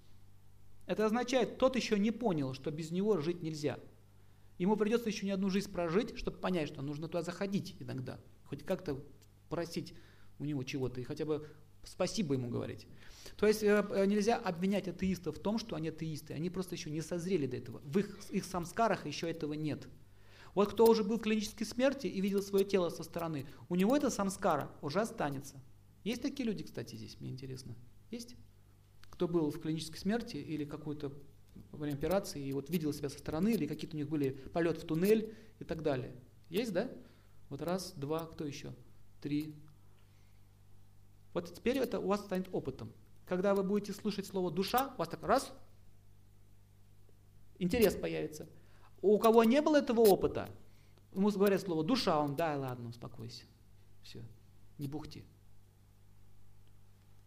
это означает, тот еще не понял, что без него жить нельзя. Ему придется еще не одну жизнь прожить, чтобы понять, что нужно туда заходить иногда. Хоть как-то просить у него чего-то и хотя бы спасибо ему говорить. То есть э, э, нельзя обвинять атеистов в том, что они атеисты. Они просто еще не созрели до этого. В их, их самскарах еще этого нет. Вот кто уже был в клинической смерти и видел свое тело со стороны, у него это самскара уже останется. Есть такие люди, кстати, здесь, мне интересно? Есть? Кто был в клинической смерти или какой-то во время операции и вот видел себя со стороны, или какие-то у них были полет в туннель и так далее. Есть, да? Вот раз, два, кто еще? Три. Вот теперь это у вас станет опытом. Когда вы будете слышать слово душа, у вас так раз, интерес появится. У кого не было этого опыта, ему говорят слово душа, он, да, ладно, успокойся. Все, не бухти.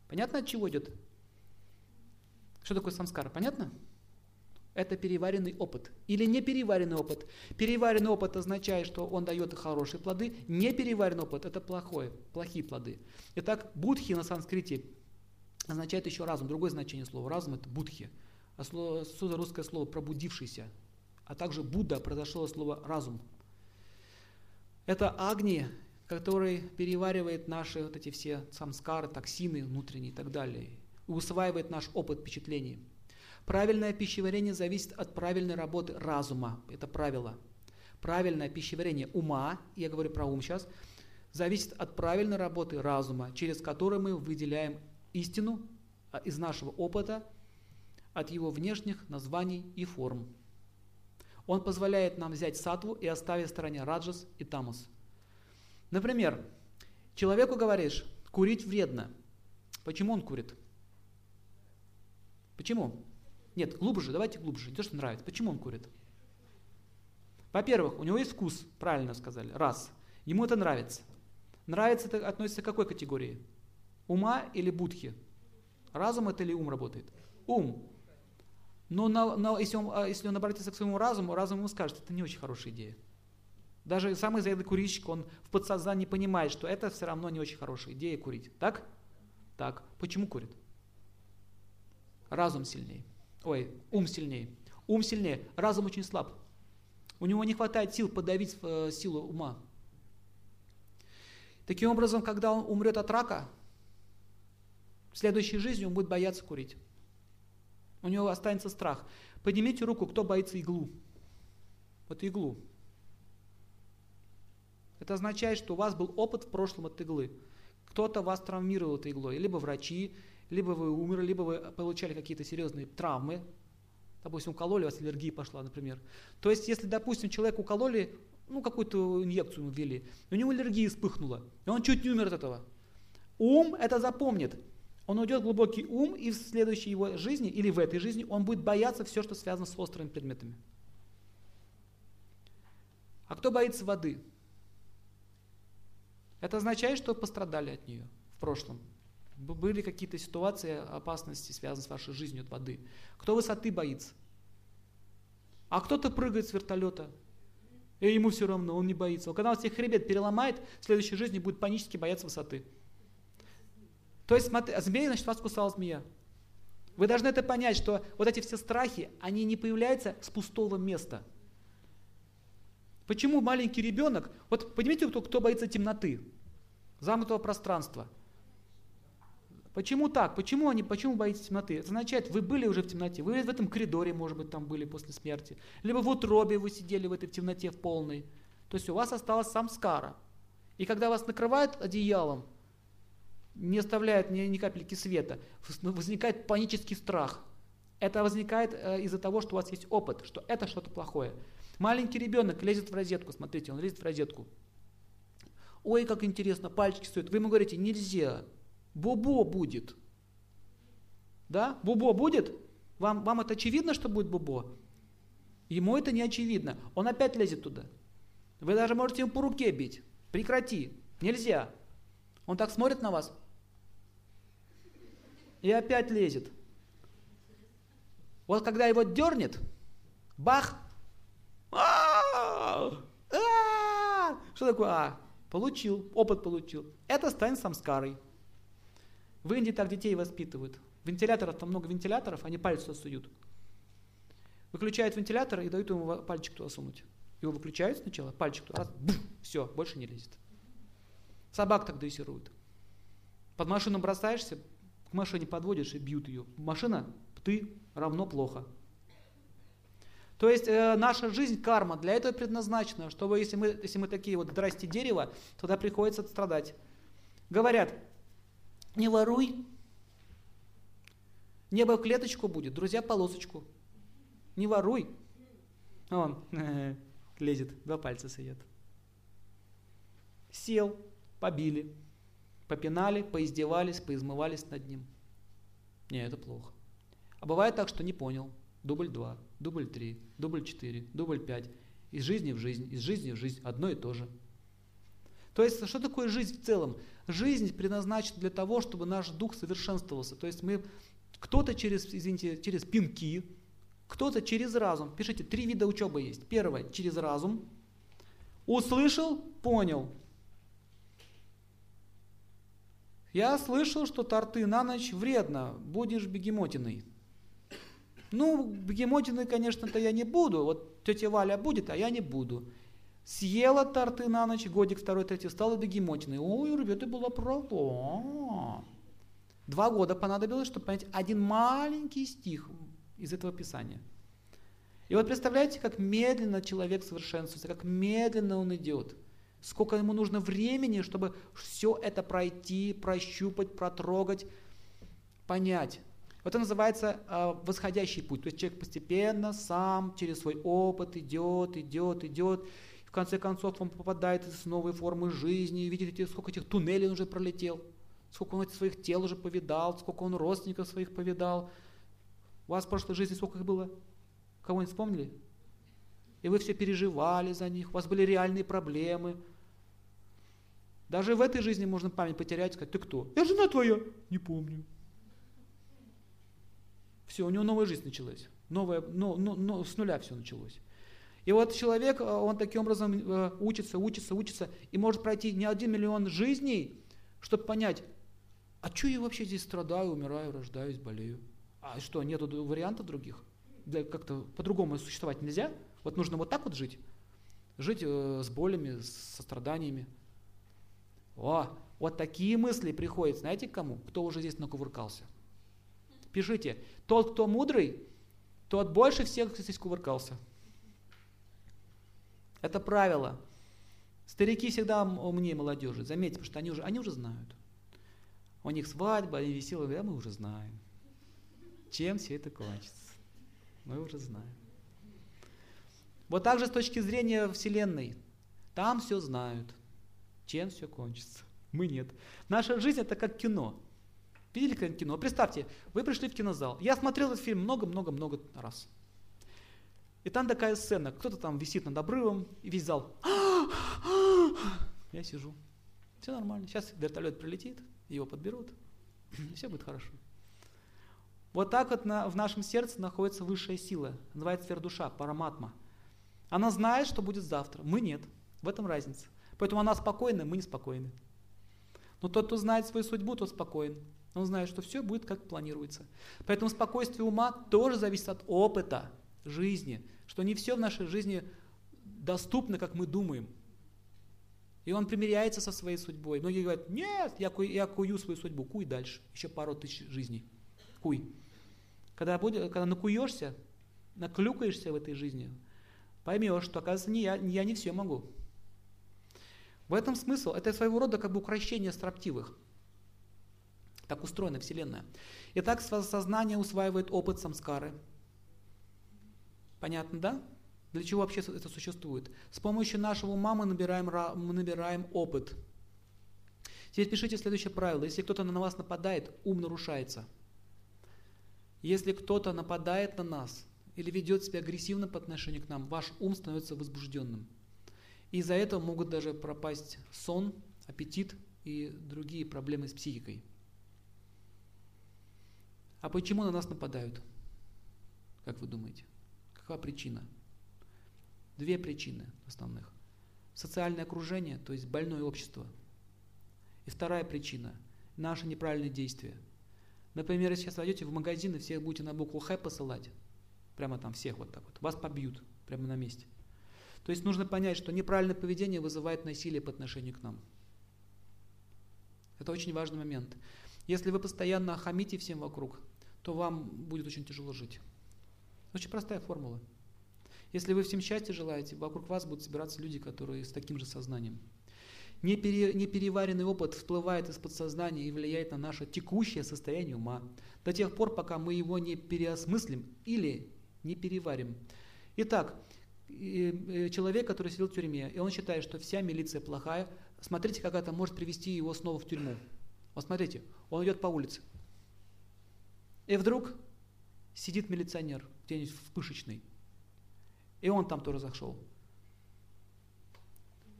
Понятно, от чего идет что такое самскара? Понятно? Это переваренный опыт. Или не переваренный опыт. Переваренный опыт означает, что он дает хорошие плоды. Не переваренный опыт – это плохое, плохие плоды. Итак, будхи на санскрите означает еще разум. Другое значение слова разум – это будхи. А слово, русское слово «пробудившийся». А также Будда произошло от слова «разум». Это агни, который переваривает наши вот эти все самскары, токсины внутренние и так далее и усваивает наш опыт впечатлений. Правильное пищеварение зависит от правильной работы разума. Это правило. Правильное пищеварение ума, я говорю про ум сейчас, зависит от правильной работы разума, через который мы выделяем истину а, из нашего опыта, от его внешних названий и форм. Он позволяет нам взять сатву и оставить в стороне раджас и тамас. Например, человеку говоришь, курить вредно. Почему он курит? Почему? Нет, глубже, давайте глубже, не то, что нравится. Почему он курит? Во-первых, у него есть вкус, правильно сказали, раз. Ему это нравится. Нравится это относится к какой категории? Ума или будхи? Разум это или ум работает? Ум. Но на, на, если, он, а, если он обратится к своему разуму, разум ему скажет, это не очень хорошая идея. Даже самый заядлый курильщик, он в подсознании понимает, что это все равно не очень хорошая идея курить. Так? Так. Почему курит? Разум сильнее. Ой, ум сильнее. Ум сильнее. Разум очень слаб. У него не хватает сил подавить э, силу ума. Таким образом, когда он умрет от рака, в следующей жизни он будет бояться курить. У него останется страх. Поднимите руку, кто боится иглу. Вот иглу. Это означает, что у вас был опыт в прошлом от иглы. Кто-то вас травмировал этой иглой. Либо врачи, либо вы умерли, либо вы получали какие-то серьезные травмы. Допустим, укололи, у вас аллергия пошла, например. То есть, если, допустим, человек укололи, ну, какую-то инъекцию ему ввели, у него аллергия вспыхнула, и он чуть не умер от этого. Ум это запомнит. Он уйдет в глубокий ум, и в следующей его жизни, или в этой жизни, он будет бояться все, что связано с острыми предметами. А кто боится воды? Это означает, что пострадали от нее в прошлом. Были какие-то ситуации опасности, связанные с вашей жизнью от воды. Кто высоты боится? А кто-то прыгает с вертолета. И ему все равно, он не боится. Когда он себе хребет переломает, в следующей жизни будет панически бояться высоты. То есть, смотри, змея, значит, вас кусала змея. Вы должны это понять, что вот эти все страхи, они не появляются с пустого места. Почему маленький ребенок, вот понимаете, кто, кто боится темноты, замкнутого пространства? Почему так? Почему они, почему боитесь темноты? Это означает, вы были уже в темноте, вы в этом коридоре, может быть, там были после смерти, либо в утробе вы сидели в этой темноте в полной. То есть у вас осталась самскара. И когда вас накрывают одеялом, не оставляют ни, ни капельки света, возникает панический страх. Это возникает э, из-за того, что у вас есть опыт, что это что-то плохое. Маленький ребенок лезет в розетку, смотрите, он лезет в розетку. Ой, как интересно, пальчики стоят. Вы ему говорите, нельзя, Бобо будет. Да? Бобо будет? Вам, вам это очевидно, что будет Бобо? Ему это не очевидно. Он опять лезет туда. Вы даже можете ему по руке бить. Прекрати. Нельзя. Он так смотрит на вас. И опять лезет. Вот когда его дернет, бах. Что такое а? Получил, опыт получил. Это станет самскарой. В Индии так детей воспитывают. Вентиляторов, там много вентиляторов, они пальцы туда суют. Выключают вентилятор и дают ему пальчик туда сунуть. Его выключают сначала, пальчик туда, раз, бух, все, больше не лезет. Собак так дрессируют. Под машину бросаешься, к машине подводишь и бьют ее. Машина, ты равно плохо. То есть э, наша жизнь, карма, для этого предназначена, чтобы если мы, если мы такие вот здрасте дерево, тогда приходится страдать. Говорят, не воруй. Небо в клеточку будет, друзья полосочку. Не воруй. Он лезет, два пальца сует. Сел, побили, попинали, поиздевались, поизмывались над ним. Не, это плохо. А бывает так, что не понял. Дубль два, дубль три, дубль четыре, дубль пять. Из жизни в жизнь, из жизни в жизнь одно и то же. То есть, что такое жизнь в целом? Жизнь предназначена для того, чтобы наш дух совершенствовался. То есть мы, кто-то через, извините, через пинки, кто-то через разум. Пишите, три вида учебы есть. Первое, через разум. Услышал, понял. Я слышал, что торты на ночь вредно, будешь бегемотиной. Ну, бегемотиной, конечно-то я не буду. Вот тетя Валя будет, а я не буду. Съела торты на ночь, годик второй, третий, стала бегемотиной. Ой, ребята, была права. Два года понадобилось, чтобы понять один маленький стих из этого писания. И вот представляете, как медленно человек совершенствуется, как медленно он идет. Сколько ему нужно времени, чтобы все это пройти, прощупать, протрогать, понять. Вот это называется э, восходящий путь. То есть человек постепенно сам через свой опыт идет, идет, идет конце концов он попадает в новые формы жизни, видите, сколько этих туннелей он уже пролетел, сколько он этих своих тел уже повидал, сколько он родственников своих повидал. У вас в прошлой жизни сколько их было? Кого-нибудь вспомнили? И вы все переживали за них, у вас были реальные проблемы. Даже в этой жизни можно память потерять и сказать, ты кто? Я жена твоя. Не помню. Все, у него новая жизнь началась. Новая, но, но, но, с нуля все началось. И вот человек, он таким образом учится, учится, учится, и может пройти не один миллион жизней, чтобы понять, а что я вообще здесь страдаю, умираю, рождаюсь, болею? А что, нету вариантов других? Для как-то по-другому существовать нельзя? Вот нужно вот так вот жить? Жить э, с болями, со страданиями. О, вот такие мысли приходят, знаете, к кому? Кто уже здесь накувыркался. Пишите, тот, кто мудрый, тот больше всех здесь кувыркался. Это правило. Старики всегда умнее молодежи, заметьте, потому что они уже, они уже знают. У них свадьба, они веселые, а мы уже знаем. Чем все это кончится? Мы уже знаем. Вот так же с точки зрения Вселенной. Там все знают. Чем все кончится? Мы нет. Наша жизнь это как кино. Видели как кино? Представьте, вы пришли в кинозал. Я смотрел этот фильм много-много-много раз. И там такая сцена. Кто-то там висит над обрывом, и весь зал. Я сижу. Все нормально. Сейчас вертолет прилетит, его подберут, все будет хорошо. Вот так вот на, в нашем сердце находится высшая сила, называется сфера душа, параматма. Она знает, что будет завтра, мы нет. В этом разница. Поэтому она спокойна, мы неспокойны. Но тот, кто знает свою судьбу, тот спокоен. Он знает, что все будет как планируется. Поэтому спокойствие ума тоже зависит от опыта жизни, что не все в нашей жизни доступно, как мы думаем. И он примиряется со своей судьбой. Многие говорят, нет, я, ку, я кую свою судьбу, куй дальше, еще пару тысяч жизней. Куй. Когда, будет, когда накуешься, наклюкаешься в этой жизни, поймешь, что, оказывается, не я, я не все могу. В этом смысл, это своего рода как бы укращение строптивых. Так устроена Вселенная. И так сознание усваивает опыт самскары. Понятно, да? Для чего вообще это существует? С помощью нашего ума мы набираем, мы набираем опыт. Теперь пишите следующее правило. Если кто-то на вас нападает, ум нарушается. Если кто-то нападает на нас или ведет себя агрессивно по отношению к нам, ваш ум становится возбужденным. Из-за этого могут даже пропасть сон, аппетит и другие проблемы с психикой. А почему на нас нападают? Как вы думаете? Какова причина? Две причины основных. Социальное окружение, то есть больное общество. И вторая причина – наши неправильные действия. Например, если сейчас войдете в магазин и всех будете на букву Х посылать, прямо там всех вот так вот, вас побьют прямо на месте. То есть нужно понять, что неправильное поведение вызывает насилие по отношению к нам. Это очень важный момент. Если вы постоянно хамите всем вокруг, то вам будет очень тяжело жить. Очень простая формула. Если вы всем счастья желаете, вокруг вас будут собираться люди, которые с таким же сознанием. Непереваренный опыт всплывает из подсознания и влияет на наше текущее состояние ума до тех пор, пока мы его не переосмыслим или не переварим. Итак, э, человек, который сидел в тюрьме, и он считает, что вся милиция плохая, смотрите, как это может привести его снова в тюрьму. Вот смотрите, он идет по улице. И вдруг сидит милиционер где-нибудь в пышечной. И он там тоже зашел.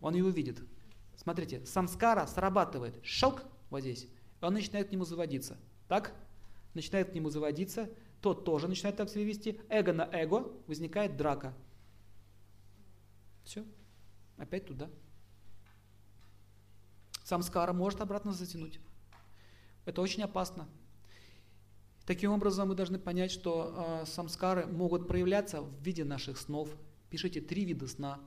Он его видит. Смотрите, самскара срабатывает. Шелк вот здесь. Он начинает к нему заводиться. Так? Начинает к нему заводиться. Тот тоже начинает так себя вести. Эго на эго. Возникает драка. Все. Опять туда. Самскара может обратно затянуть. Это очень опасно. Таким образом, мы должны понять, что э, самскары могут проявляться в виде наших снов. Пишите три вида сна.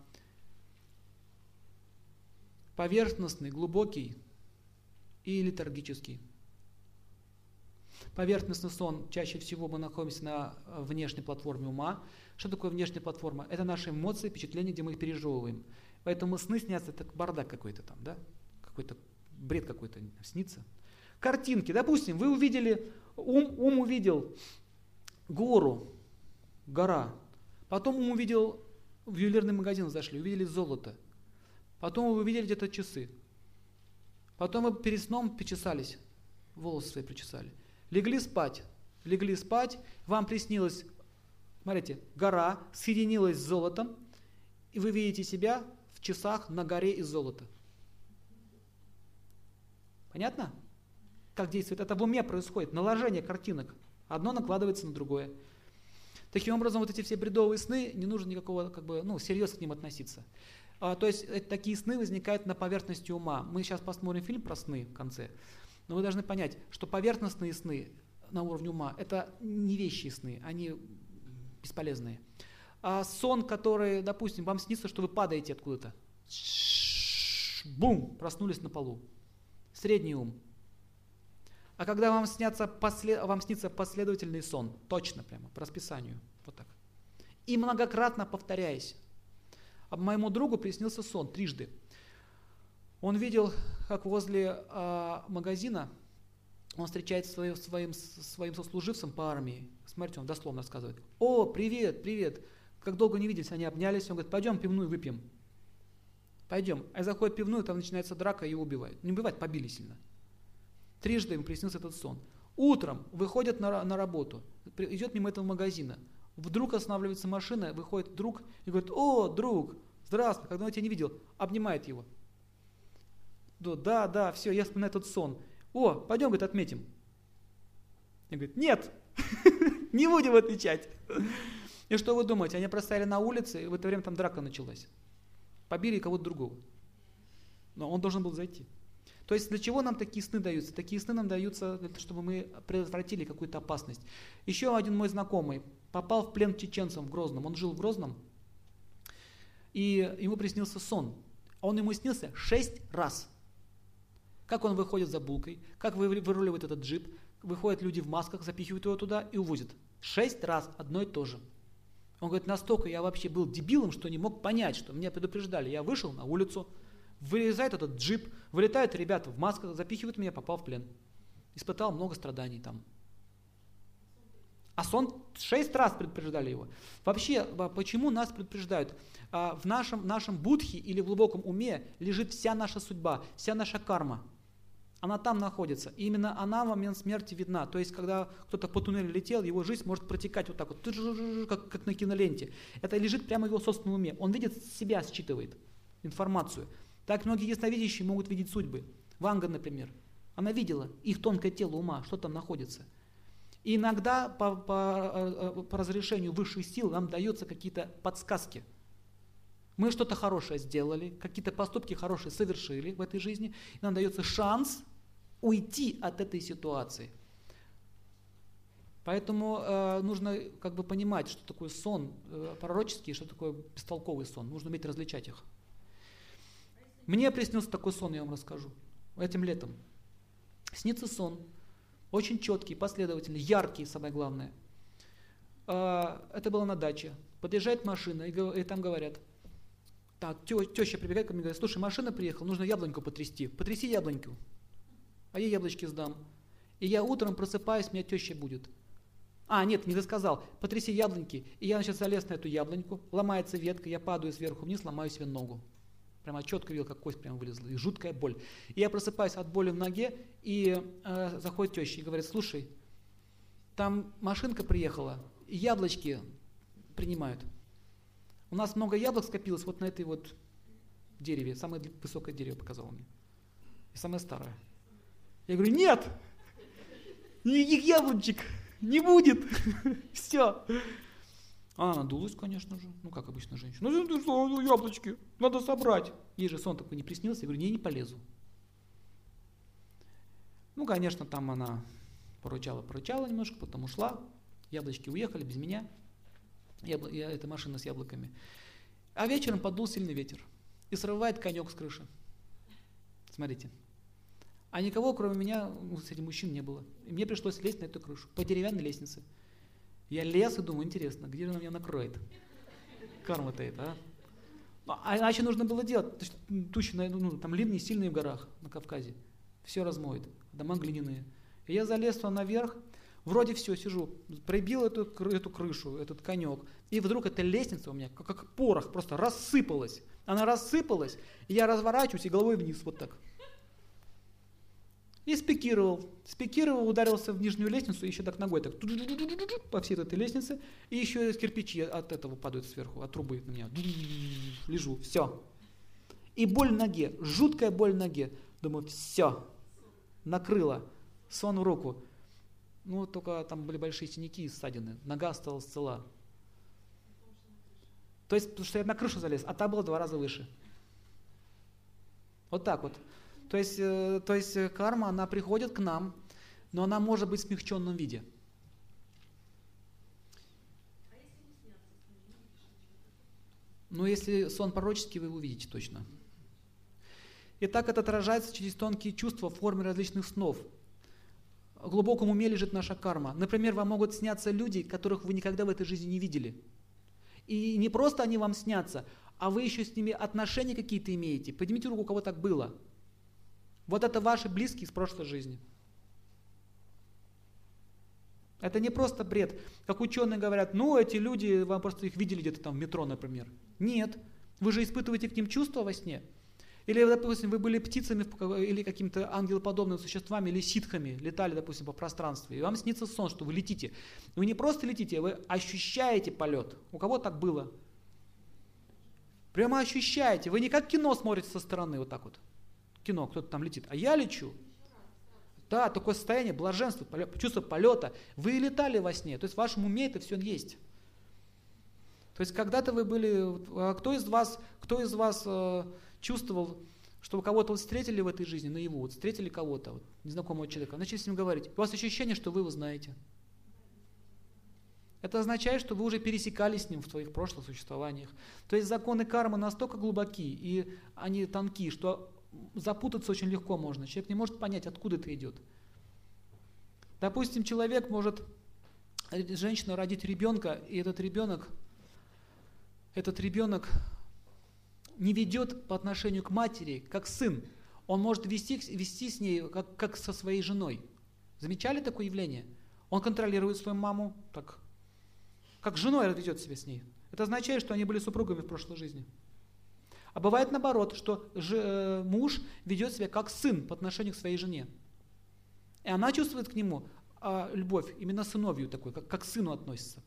Поверхностный, глубокий и летаргический. Поверхностный сон чаще всего мы находимся на э, внешней платформе ума. Что такое внешняя платформа? Это наши эмоции, впечатления, где мы их пережевываем. Поэтому сны снятся, это бардак какой-то там, да? Какой-то бред какой-то снится. Картинки. Допустим, вы увидели ум, ум увидел гору, гора. Потом ум увидел, в ювелирный магазин зашли, увидели золото. Потом вы увидели где-то часы. Потом вы перед сном причесались, волосы свои причесали. Легли спать. Легли спать, вам приснилось, смотрите, гора соединилась с золотом, и вы видите себя в часах на горе из золота. Понятно? Как действует. Это в уме происходит, наложение картинок. Одно накладывается на другое. Таким образом, вот эти все бредовые сны, не нужно никакого, как бы, ну, серьезно к ним относиться. А, то есть это, такие сны возникают на поверхности ума. Мы сейчас посмотрим фильм про сны в конце. Но вы должны понять, что поверхностные сны на уровне ума – это не вещи сны, они бесполезные. А сон, который, допустим, вам снится, что вы падаете откуда-то. Бум! Проснулись на полу. Средний ум. А когда вам, снятся послед... вам снится последовательный сон, точно прямо, по расписанию, вот так. И многократно повторяясь. А моему другу приснился сон трижды. Он видел, как возле э, магазина он встречается своим, своим, своим сослуживцем по армии. Смотрите, он дословно рассказывает. О, привет, привет. Как долго не виделись, они обнялись. Он говорит, пойдем пивную выпьем. Пойдем. А заходит пивную, там начинается драка, его убивают. Не убивают, побили сильно. Трижды ему приснился этот сон. Утром выходят на, на работу, идет мимо этого магазина. Вдруг останавливается машина, выходит друг и говорит, о, друг, здравствуй, когда я тебя не видел, обнимает его. Да, да, все, я вспоминаю этот сон. О, пойдем, говорит, отметим. Я говорит, нет, [laughs] не будем отвечать. И что вы думаете, они простояли на улице, и в это время там драка началась. Побили кого-то другого. Но он должен был зайти. То есть для чего нам такие сны даются? Такие сны нам даются, для того, чтобы мы предотвратили какую-то опасность. Еще один мой знакомый попал в плен чеченцам в Грозном. Он жил в Грозном, и ему приснился сон. Он ему снился шесть раз. Как он выходит за булкой, как выруливает этот джип, выходят люди в масках, запихивают его туда и увозят. Шесть раз одно и то же. Он говорит, настолько я вообще был дебилом, что не мог понять, что меня предупреждали. Я вышел на улицу, Вылезает этот джип, вылетают ребята в масках, запихивают меня, попал в плен. Испытал много страданий там. А сон шесть раз предупреждали его. Вообще, почему нас предупреждают? А, в нашем, нашем будхе или в глубоком уме лежит вся наша судьба, вся наша карма. Она там находится. И именно она в момент смерти видна. То есть, когда кто-то по туннелю летел, его жизнь может протекать вот так вот, как, как на киноленте. Это лежит прямо в его собственном уме. Он видит себя, считывает информацию. Так многие ясновидящие могут видеть судьбы. Ванга, например, она видела их тонкое тело ума, что там находится. И иногда по, по, э, э, по разрешению высших сил нам даются какие-то подсказки. Мы что-то хорошее сделали, какие-то поступки хорошие совершили в этой жизни, и нам дается шанс уйти от этой ситуации. Поэтому э, нужно как бы понимать, что такое сон э, пророческий, что такое бестолковый сон. Нужно уметь различать их. Мне приснился такой сон, я вам расскажу, этим летом. Снится сон, очень четкий, последовательный, яркий, самое главное. А, это было на даче. Подъезжает машина, и, там говорят, так, теща прибегает ко мне и говорит, слушай, машина приехала, нужно яблоньку потрясти. Потряси яблоньку, а я яблочки сдам. И я утром просыпаюсь, меня теща будет. А, нет, не досказал. Потряси яблоньки. И я, значит, залез на эту яблоньку, ломается ветка, я падаю сверху вниз, ломаю себе ногу. Прямо четко видел, как кость прямо вылезла, и жуткая боль. И я просыпаюсь от боли в ноге, и э, заходит теща и говорит, слушай, там машинка приехала, и яблочки принимают. У нас много яблок скопилось вот на этой вот дереве, самое высокое дерево показало мне. И самое старое. Я говорю, нет, никаких яблочек не будет. [laughs] Все. А надулась, конечно же. Ну, как обычно женщина. Ну, что, ну, яблочки, надо собрать. Ей же сон такой не приснился. Я говорю, не, не полезу. Ну, конечно, там она поручала, поручала немножко, потом ушла. Яблочки уехали без меня. Ябл... Я, эта машина с яблоками. А вечером подул сильный ветер. И срывает конек с крыши. Смотрите. А никого, кроме меня, ну, среди мужчин не было. И мне пришлось лезть на эту крышу. По деревянной лестнице. Я лез и думаю, интересно, где же она меня накроет? Карма-то это, а? А иначе нужно было делать. Тучи, ну, там ливни сильные в горах на Кавказе. Все размоет. Дома глиняные. И я залез туда наверх, вроде все, сижу, пробил эту, эту крышу, этот конек, и вдруг эта лестница у меня, как, как порох, просто рассыпалась. Она рассыпалась, и я разворачиваюсь и головой вниз, вот так. И спикировал. Спикировал, ударился в нижнюю лестницу, еще так ногой так по всей этой лестнице. И еще кирпичи от этого падают сверху, от трубы на меня. Лежу, все. И боль в ноге, жуткая боль в ноге. Думаю, все, накрыло. Сон в руку. Ну, только там были большие синяки и ссадины. Нога осталась цела. То есть, потому что я на крышу залез, а та была в два раза выше. Вот так вот. То есть, э, то есть э, карма, она приходит к нам, но она может быть в смягченном виде. Ну, если сон пророческий, вы увидите точно. Итак, это отражается через тонкие чувства в форме различных снов. В глубоком уме лежит наша карма. Например, вам могут сняться люди, которых вы никогда в этой жизни не видели. И не просто они вам снятся, а вы еще с ними отношения какие-то имеете. Поднимите руку, у кого так было. Вот это ваши близкие из прошлой жизни. Это не просто бред. Как ученые говорят, ну эти люди, вам просто их видели где-то там в метро, например. Нет. Вы же испытываете к ним чувства во сне. Или, допустим, вы были птицами или какими-то ангелоподобными существами, или ситхами, летали, допустим, по пространству, и вам снится сон, что вы летите. Вы не просто летите, вы ощущаете полет. У кого так было? Прямо ощущаете. Вы не как кино смотрите со стороны, вот так вот. Кино, кто-то там летит. А я лечу. Да, такое состояние блаженства, чувство полета. Вы летали во сне, то есть в вашем уме это все есть. То есть когда-то вы были, а кто из вас, кто из вас э, чувствовал, что вы кого-то вот встретили в этой жизни наяву, вот встретили кого-то, вот, незнакомого человека, начали с ним говорить, у вас ощущение, что вы его знаете. Это означает, что вы уже пересекались с ним в своих прошлых существованиях. То есть законы кармы настолько глубоки и они тонкие, что запутаться очень легко можно. Человек не может понять, откуда это идет. Допустим, человек может, женщина родить ребенка, и этот ребенок, этот ребенок не ведет по отношению к матери, как сын. Он может вести, вести с ней, как, как со своей женой. Замечали такое явление? Он контролирует свою маму, так, как женой ведет себя с ней. Это означает, что они были супругами в прошлой жизни. А бывает наоборот, что же, э, муж ведет себя как сын по отношению к своей жене. И она чувствует к нему а, любовь, именно сыновью такой, как, как к сыну относится.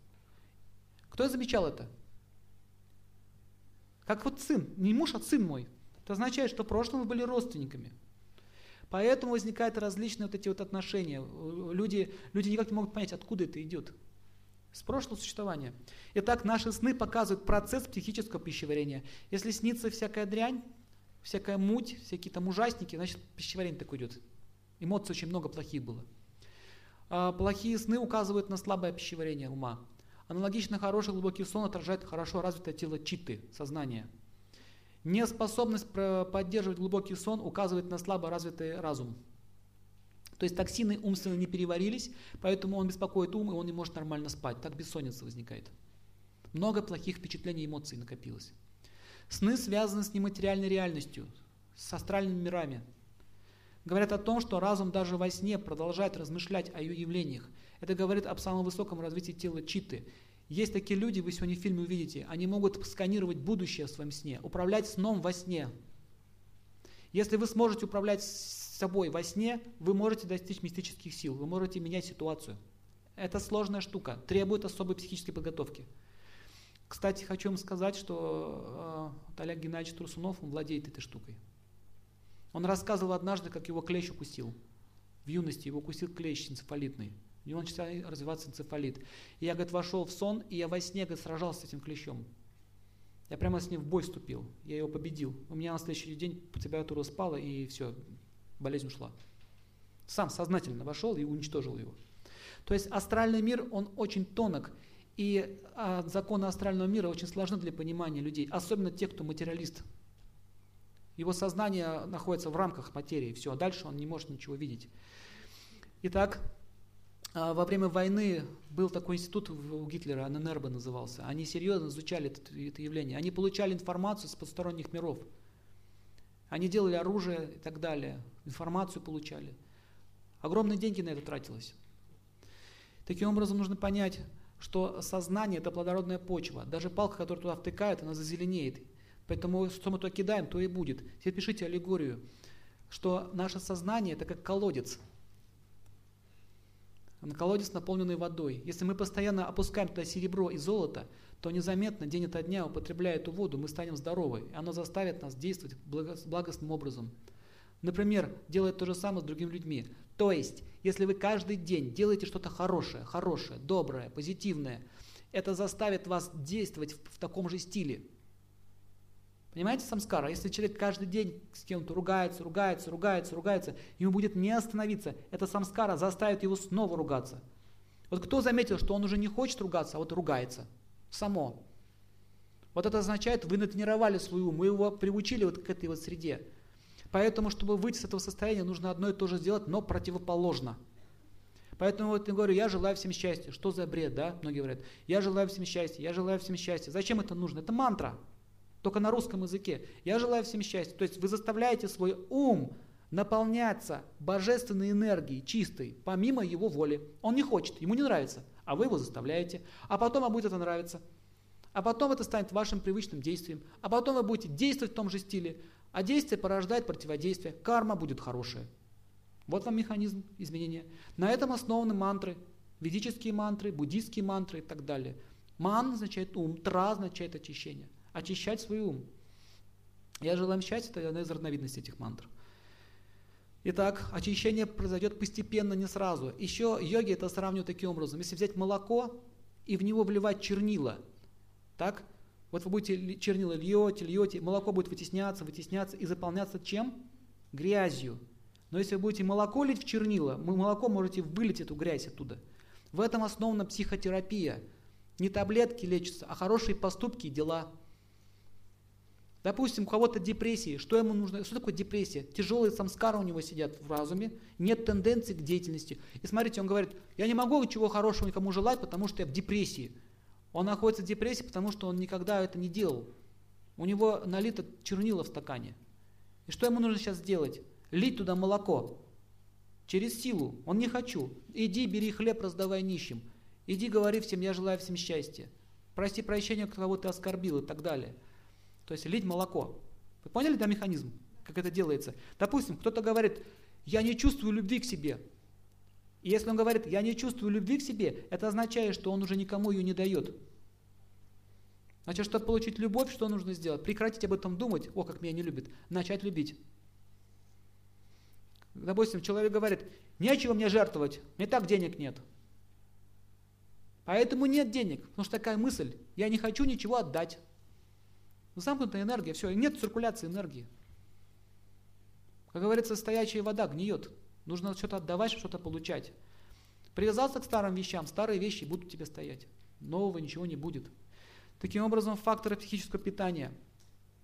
Кто замечал это? Как вот сын, не муж, а сын мой. Это означает, что в прошлом вы были родственниками. Поэтому возникают различные вот эти вот отношения. Люди, люди никак не могут понять, откуда это идет с прошлого существования. Итак, наши сны показывают процесс психического пищеварения. Если снится всякая дрянь, всякая муть, всякие там ужасники, значит пищеварение такое идет. Эмоций очень много плохих было. А плохие сны указывают на слабое пищеварение ума. Аналогично хороший глубокий сон отражает хорошо развитое тело читы, сознание. Неспособность поддерживать глубокий сон указывает на слабо развитый разум. То есть токсины умственно не переварились, поэтому он беспокоит ум, и он не может нормально спать. Так бессонница возникает. Много плохих впечатлений и эмоций накопилось. Сны связаны с нематериальной реальностью, с астральными мирами. Говорят о том, что разум даже во сне продолжает размышлять о ее явлениях. Это говорит об самом высоком развитии тела читы. Есть такие люди, вы сегодня в фильме увидите, они могут сканировать будущее в своем сне, управлять сном во сне. Если вы сможете управлять собой во сне, вы можете достичь мистических сил, вы можете менять ситуацию. Это сложная штука, требует особой психической подготовки. Кстати, хочу вам сказать, что э, Олег Геннадьевич Трусунов, он владеет этой штукой. Он рассказывал однажды, как его клещ укусил. В юности его укусил клещ энцефалитный. У него начал развиваться энцефалит. И я, говорит, вошел в сон, и я во сне, говорит, сражался с этим клещом. Я прямо с ним в бой вступил. Я его победил. У меня на следующий день температура спала, и все, болезнь ушла. Сам сознательно вошел и уничтожил его. То есть астральный мир, он очень тонок, и а, законы астрального мира очень сложны для понимания людей, особенно тех, кто материалист. Его сознание находится в рамках материи, все, а дальше он не может ничего видеть. Итак, а, во время войны был такой институт у Гитлера, ННРБ назывался. Они серьезно изучали это, это явление. Они получали информацию с посторонних миров. Они делали оружие и так далее, информацию получали. Огромные деньги на это тратилось. Таким образом, нужно понять, что сознание – это плодородная почва. Даже палка, которая туда втыкает, она зазеленеет. Поэтому, что мы туда кидаем, то и будет. Теперь пишите аллегорию, что наше сознание – это как колодец. На колодец, наполненный водой. Если мы постоянно опускаем туда серебро и золото, то незаметно день ото дня, употребляя эту воду, мы станем здоровы. И оно заставит нас действовать благостным образом. Например, делать то же самое с другими людьми. То есть, если вы каждый день делаете что-то хорошее, хорошее, доброе, позитивное, это заставит вас действовать в, в таком же стиле. Понимаете, самскара? Если человек каждый день с кем-то ругается, ругается, ругается, ругается, ему будет не остановиться. Это самскара заставит его снова ругаться. Вот кто заметил, что он уже не хочет ругаться, а вот ругается. Само. Вот это означает, вы натренировали свой ум, мы его приучили вот к этой вот среде. Поэтому, чтобы выйти с этого состояния, нужно одно и то же сделать, но противоположно. Поэтому вот я говорю, я желаю всем счастья. Что за бред, да? Многие говорят, я желаю всем счастья, я желаю всем счастья. Зачем это нужно? Это мантра только на русском языке. Я желаю всем счастья. То есть вы заставляете свой ум наполняться божественной энергией, чистой, помимо его воли. Он не хочет, ему не нравится, а вы его заставляете. А потом вам будет это нравиться. А потом это станет вашим привычным действием. А потом вы будете действовать в том же стиле. А действие порождает противодействие. Карма будет хорошая. Вот вам механизм изменения. На этом основаны мантры. Ведические мантры, буддийские мантры и так далее. Ман означает ум, тра означает очищение очищать свой ум. Я желаю счастья, это одна из разновидностей этих мантр. Итак, очищение произойдет постепенно, не сразу. Еще йоги это сравнивают таким образом. Если взять молоко и в него вливать чернила, так, вот вы будете чернила льете, льете, молоко будет вытесняться, вытесняться и заполняться чем? Грязью. Но если вы будете молоко лить в чернила, вы молоко можете вылить эту грязь оттуда. В этом основана психотерапия. Не таблетки лечатся, а хорошие поступки и дела – Допустим, у кого-то депрессии, что ему нужно, что такое депрессия? Тяжелые самскары у него сидят в разуме, нет тенденции к деятельности. И смотрите, он говорит, я не могу ничего хорошего никому желать, потому что я в депрессии. Он находится в депрессии, потому что он никогда это не делал. У него налито чернила в стакане. И что ему нужно сейчас сделать? Лить туда молоко. Через силу. Он не хочу. Иди, бери хлеб, раздавай нищим. Иди, говори всем, я желаю всем счастья. Прости прощения, кого ты оскорбил и так далее. То есть лить молоко. Вы поняли, да, механизм, как это делается? Допустим, кто-то говорит, я не чувствую любви к себе. И если он говорит, я не чувствую любви к себе, это означает, что он уже никому ее не дает. Значит, чтобы получить любовь, что нужно сделать? Прекратить об этом думать, о, как меня не любит, начать любить. Допустим, человек говорит, нечего мне жертвовать, мне так денег нет. Поэтому нет денег, потому что такая мысль, я не хочу ничего отдать. Замкнутая энергия, все, нет циркуляции энергии. Как говорится, стоячая вода гниет. Нужно что-то отдавать, что-то получать. Привязался к старым вещам, старые вещи будут тебе стоять. Нового ничего не будет. Таким образом, факторы психического питания.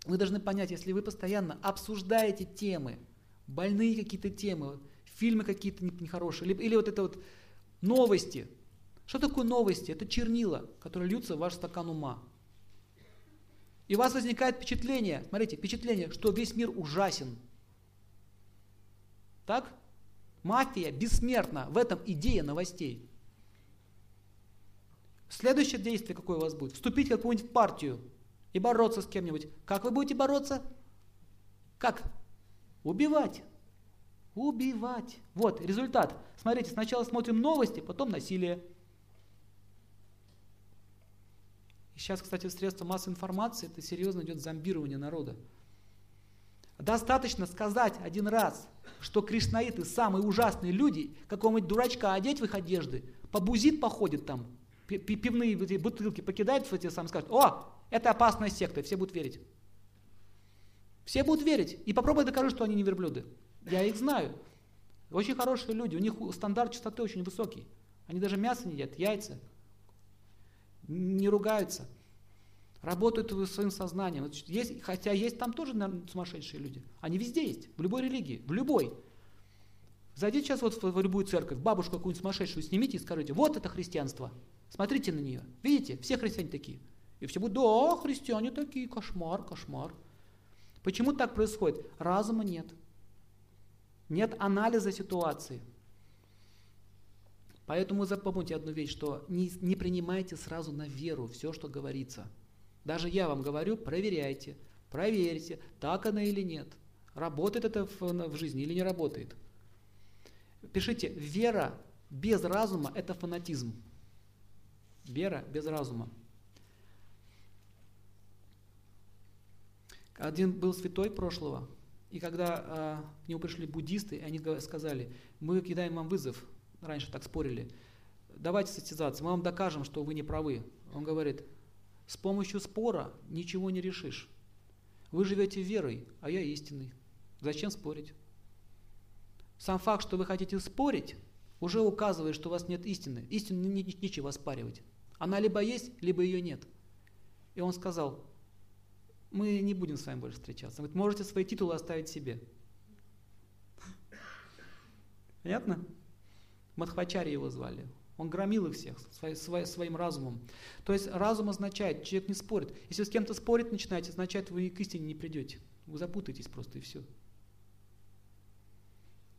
Вы должны понять, если вы постоянно обсуждаете темы, больные какие-то темы, фильмы какие-то нехорошие, или, или вот это вот новости. Что такое новости? Это чернила, которые льются в ваш стакан ума. И у вас возникает впечатление, смотрите, впечатление, что весь мир ужасен. Так? Мафия бессмертна. В этом идея новостей. Следующее действие какое у вас будет? Вступить в какую-нибудь партию и бороться с кем-нибудь. Как вы будете бороться? Как? Убивать. Убивать. Вот результат. Смотрите, сначала смотрим новости, потом насилие. Сейчас, кстати, средства массовой информации, это серьезно идет зомбирование народа. Достаточно сказать один раз, что кришнаиты самые ужасные люди, какого-нибудь дурачка одеть в их одежды, побузит походит там, пивные бутылки покидает в эти сам скажет, о, это опасная секта, все будут верить. Все будут верить. И попробуй докажи, что они не верблюды. Я их знаю. Очень хорошие люди, у них стандарт чистоты очень высокий. Они даже мясо не едят, яйца, не ругаются, работают своим сознанием. Есть, хотя есть там тоже наверное, сумасшедшие люди. Они везде есть, в любой религии, в любой. Зайдите сейчас вот в, любую церковь, бабушку какую-нибудь сумасшедшую снимите и скажите, вот это христианство. Смотрите на нее. Видите, все христиане такие. И все будут, да, христиане такие, кошмар, кошмар. Почему так происходит? Разума нет. Нет анализа ситуации. Поэтому запомните одну вещь, что не, не принимайте сразу на веру все, что говорится. Даже я вам говорю, проверяйте, проверьте, так оно или нет. Работает это в, в жизни или не работает. Пишите, вера без разума – это фанатизм. Вера без разума. Один был святой прошлого, и когда э, к нему пришли буддисты, они сказали, мы кидаем вам вызов, раньше так спорили, давайте состязаться, мы вам докажем, что вы не правы. Он говорит, с помощью спора ничего не решишь. Вы живете верой, а я истинный. Зачем спорить? Сам факт, что вы хотите спорить, уже указывает, что у вас нет истины. Истину нечего оспаривать. Она либо есть, либо ее нет. И он сказал, мы не будем с вами больше встречаться. Вы можете свои титулы оставить себе. Понятно? Мадхвачари его звали. Он громил их всех своим, разумом. То есть разум означает, человек не спорит. Если вы с кем-то спорить начинаете, означает, вы к истине не придете. Вы запутаетесь просто и все.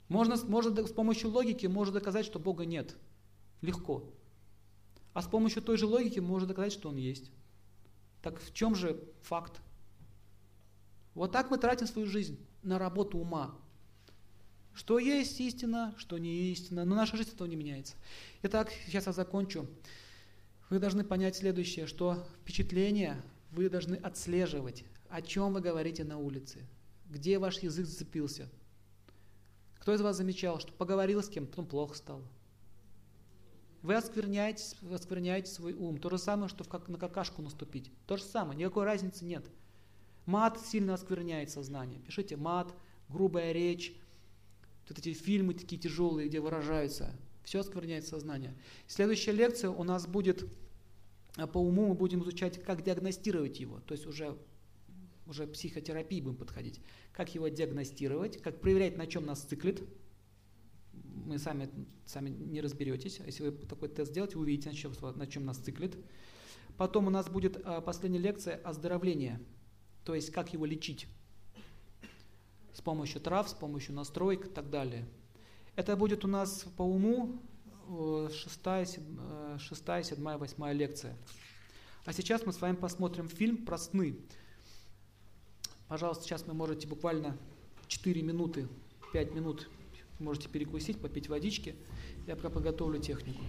Можно, можно с помощью логики можно доказать, что Бога нет. Легко. А с помощью той же логики можно доказать, что Он есть. Так в чем же факт? Вот так мы тратим свою жизнь на работу ума. Что есть истина, что не истина. Но наша жизнь этого не меняется. Итак, сейчас я закончу. Вы должны понять следующее, что впечатление вы должны отслеживать, о чем вы говорите на улице, где ваш язык зацепился. Кто из вас замечал, что поговорил с кем, потом плохо стало? Вы оскверняете, оскверняете свой ум. То же самое, что в как, на какашку наступить. То же самое, никакой разницы нет. Мат сильно оскверняет сознание. Пишите мат, грубая речь, вот эти фильмы такие тяжелые, где выражаются. Все оскверняет сознание. Следующая лекция у нас будет а, по уму, мы будем изучать, как диагностировать его. То есть уже, уже психотерапии будем подходить. Как его диагностировать, как проверять, на чем нас циклит. Мы сами, сами не разберетесь. Если вы такой тест сделаете, увидите, на чем, на чем нас циклит. Потом у нас будет а, последняя лекция оздоровления. То есть как его лечить с помощью трав, с помощью настроек и так далее. Это будет у нас по уму э, шестая, э, шестая, седьмая, восьмая лекция. А сейчас мы с вами посмотрим фильм про сны. Пожалуйста, сейчас вы можете буквально 4 минуты, 5 минут можете перекусить, попить водички. Я пока подготовлю технику.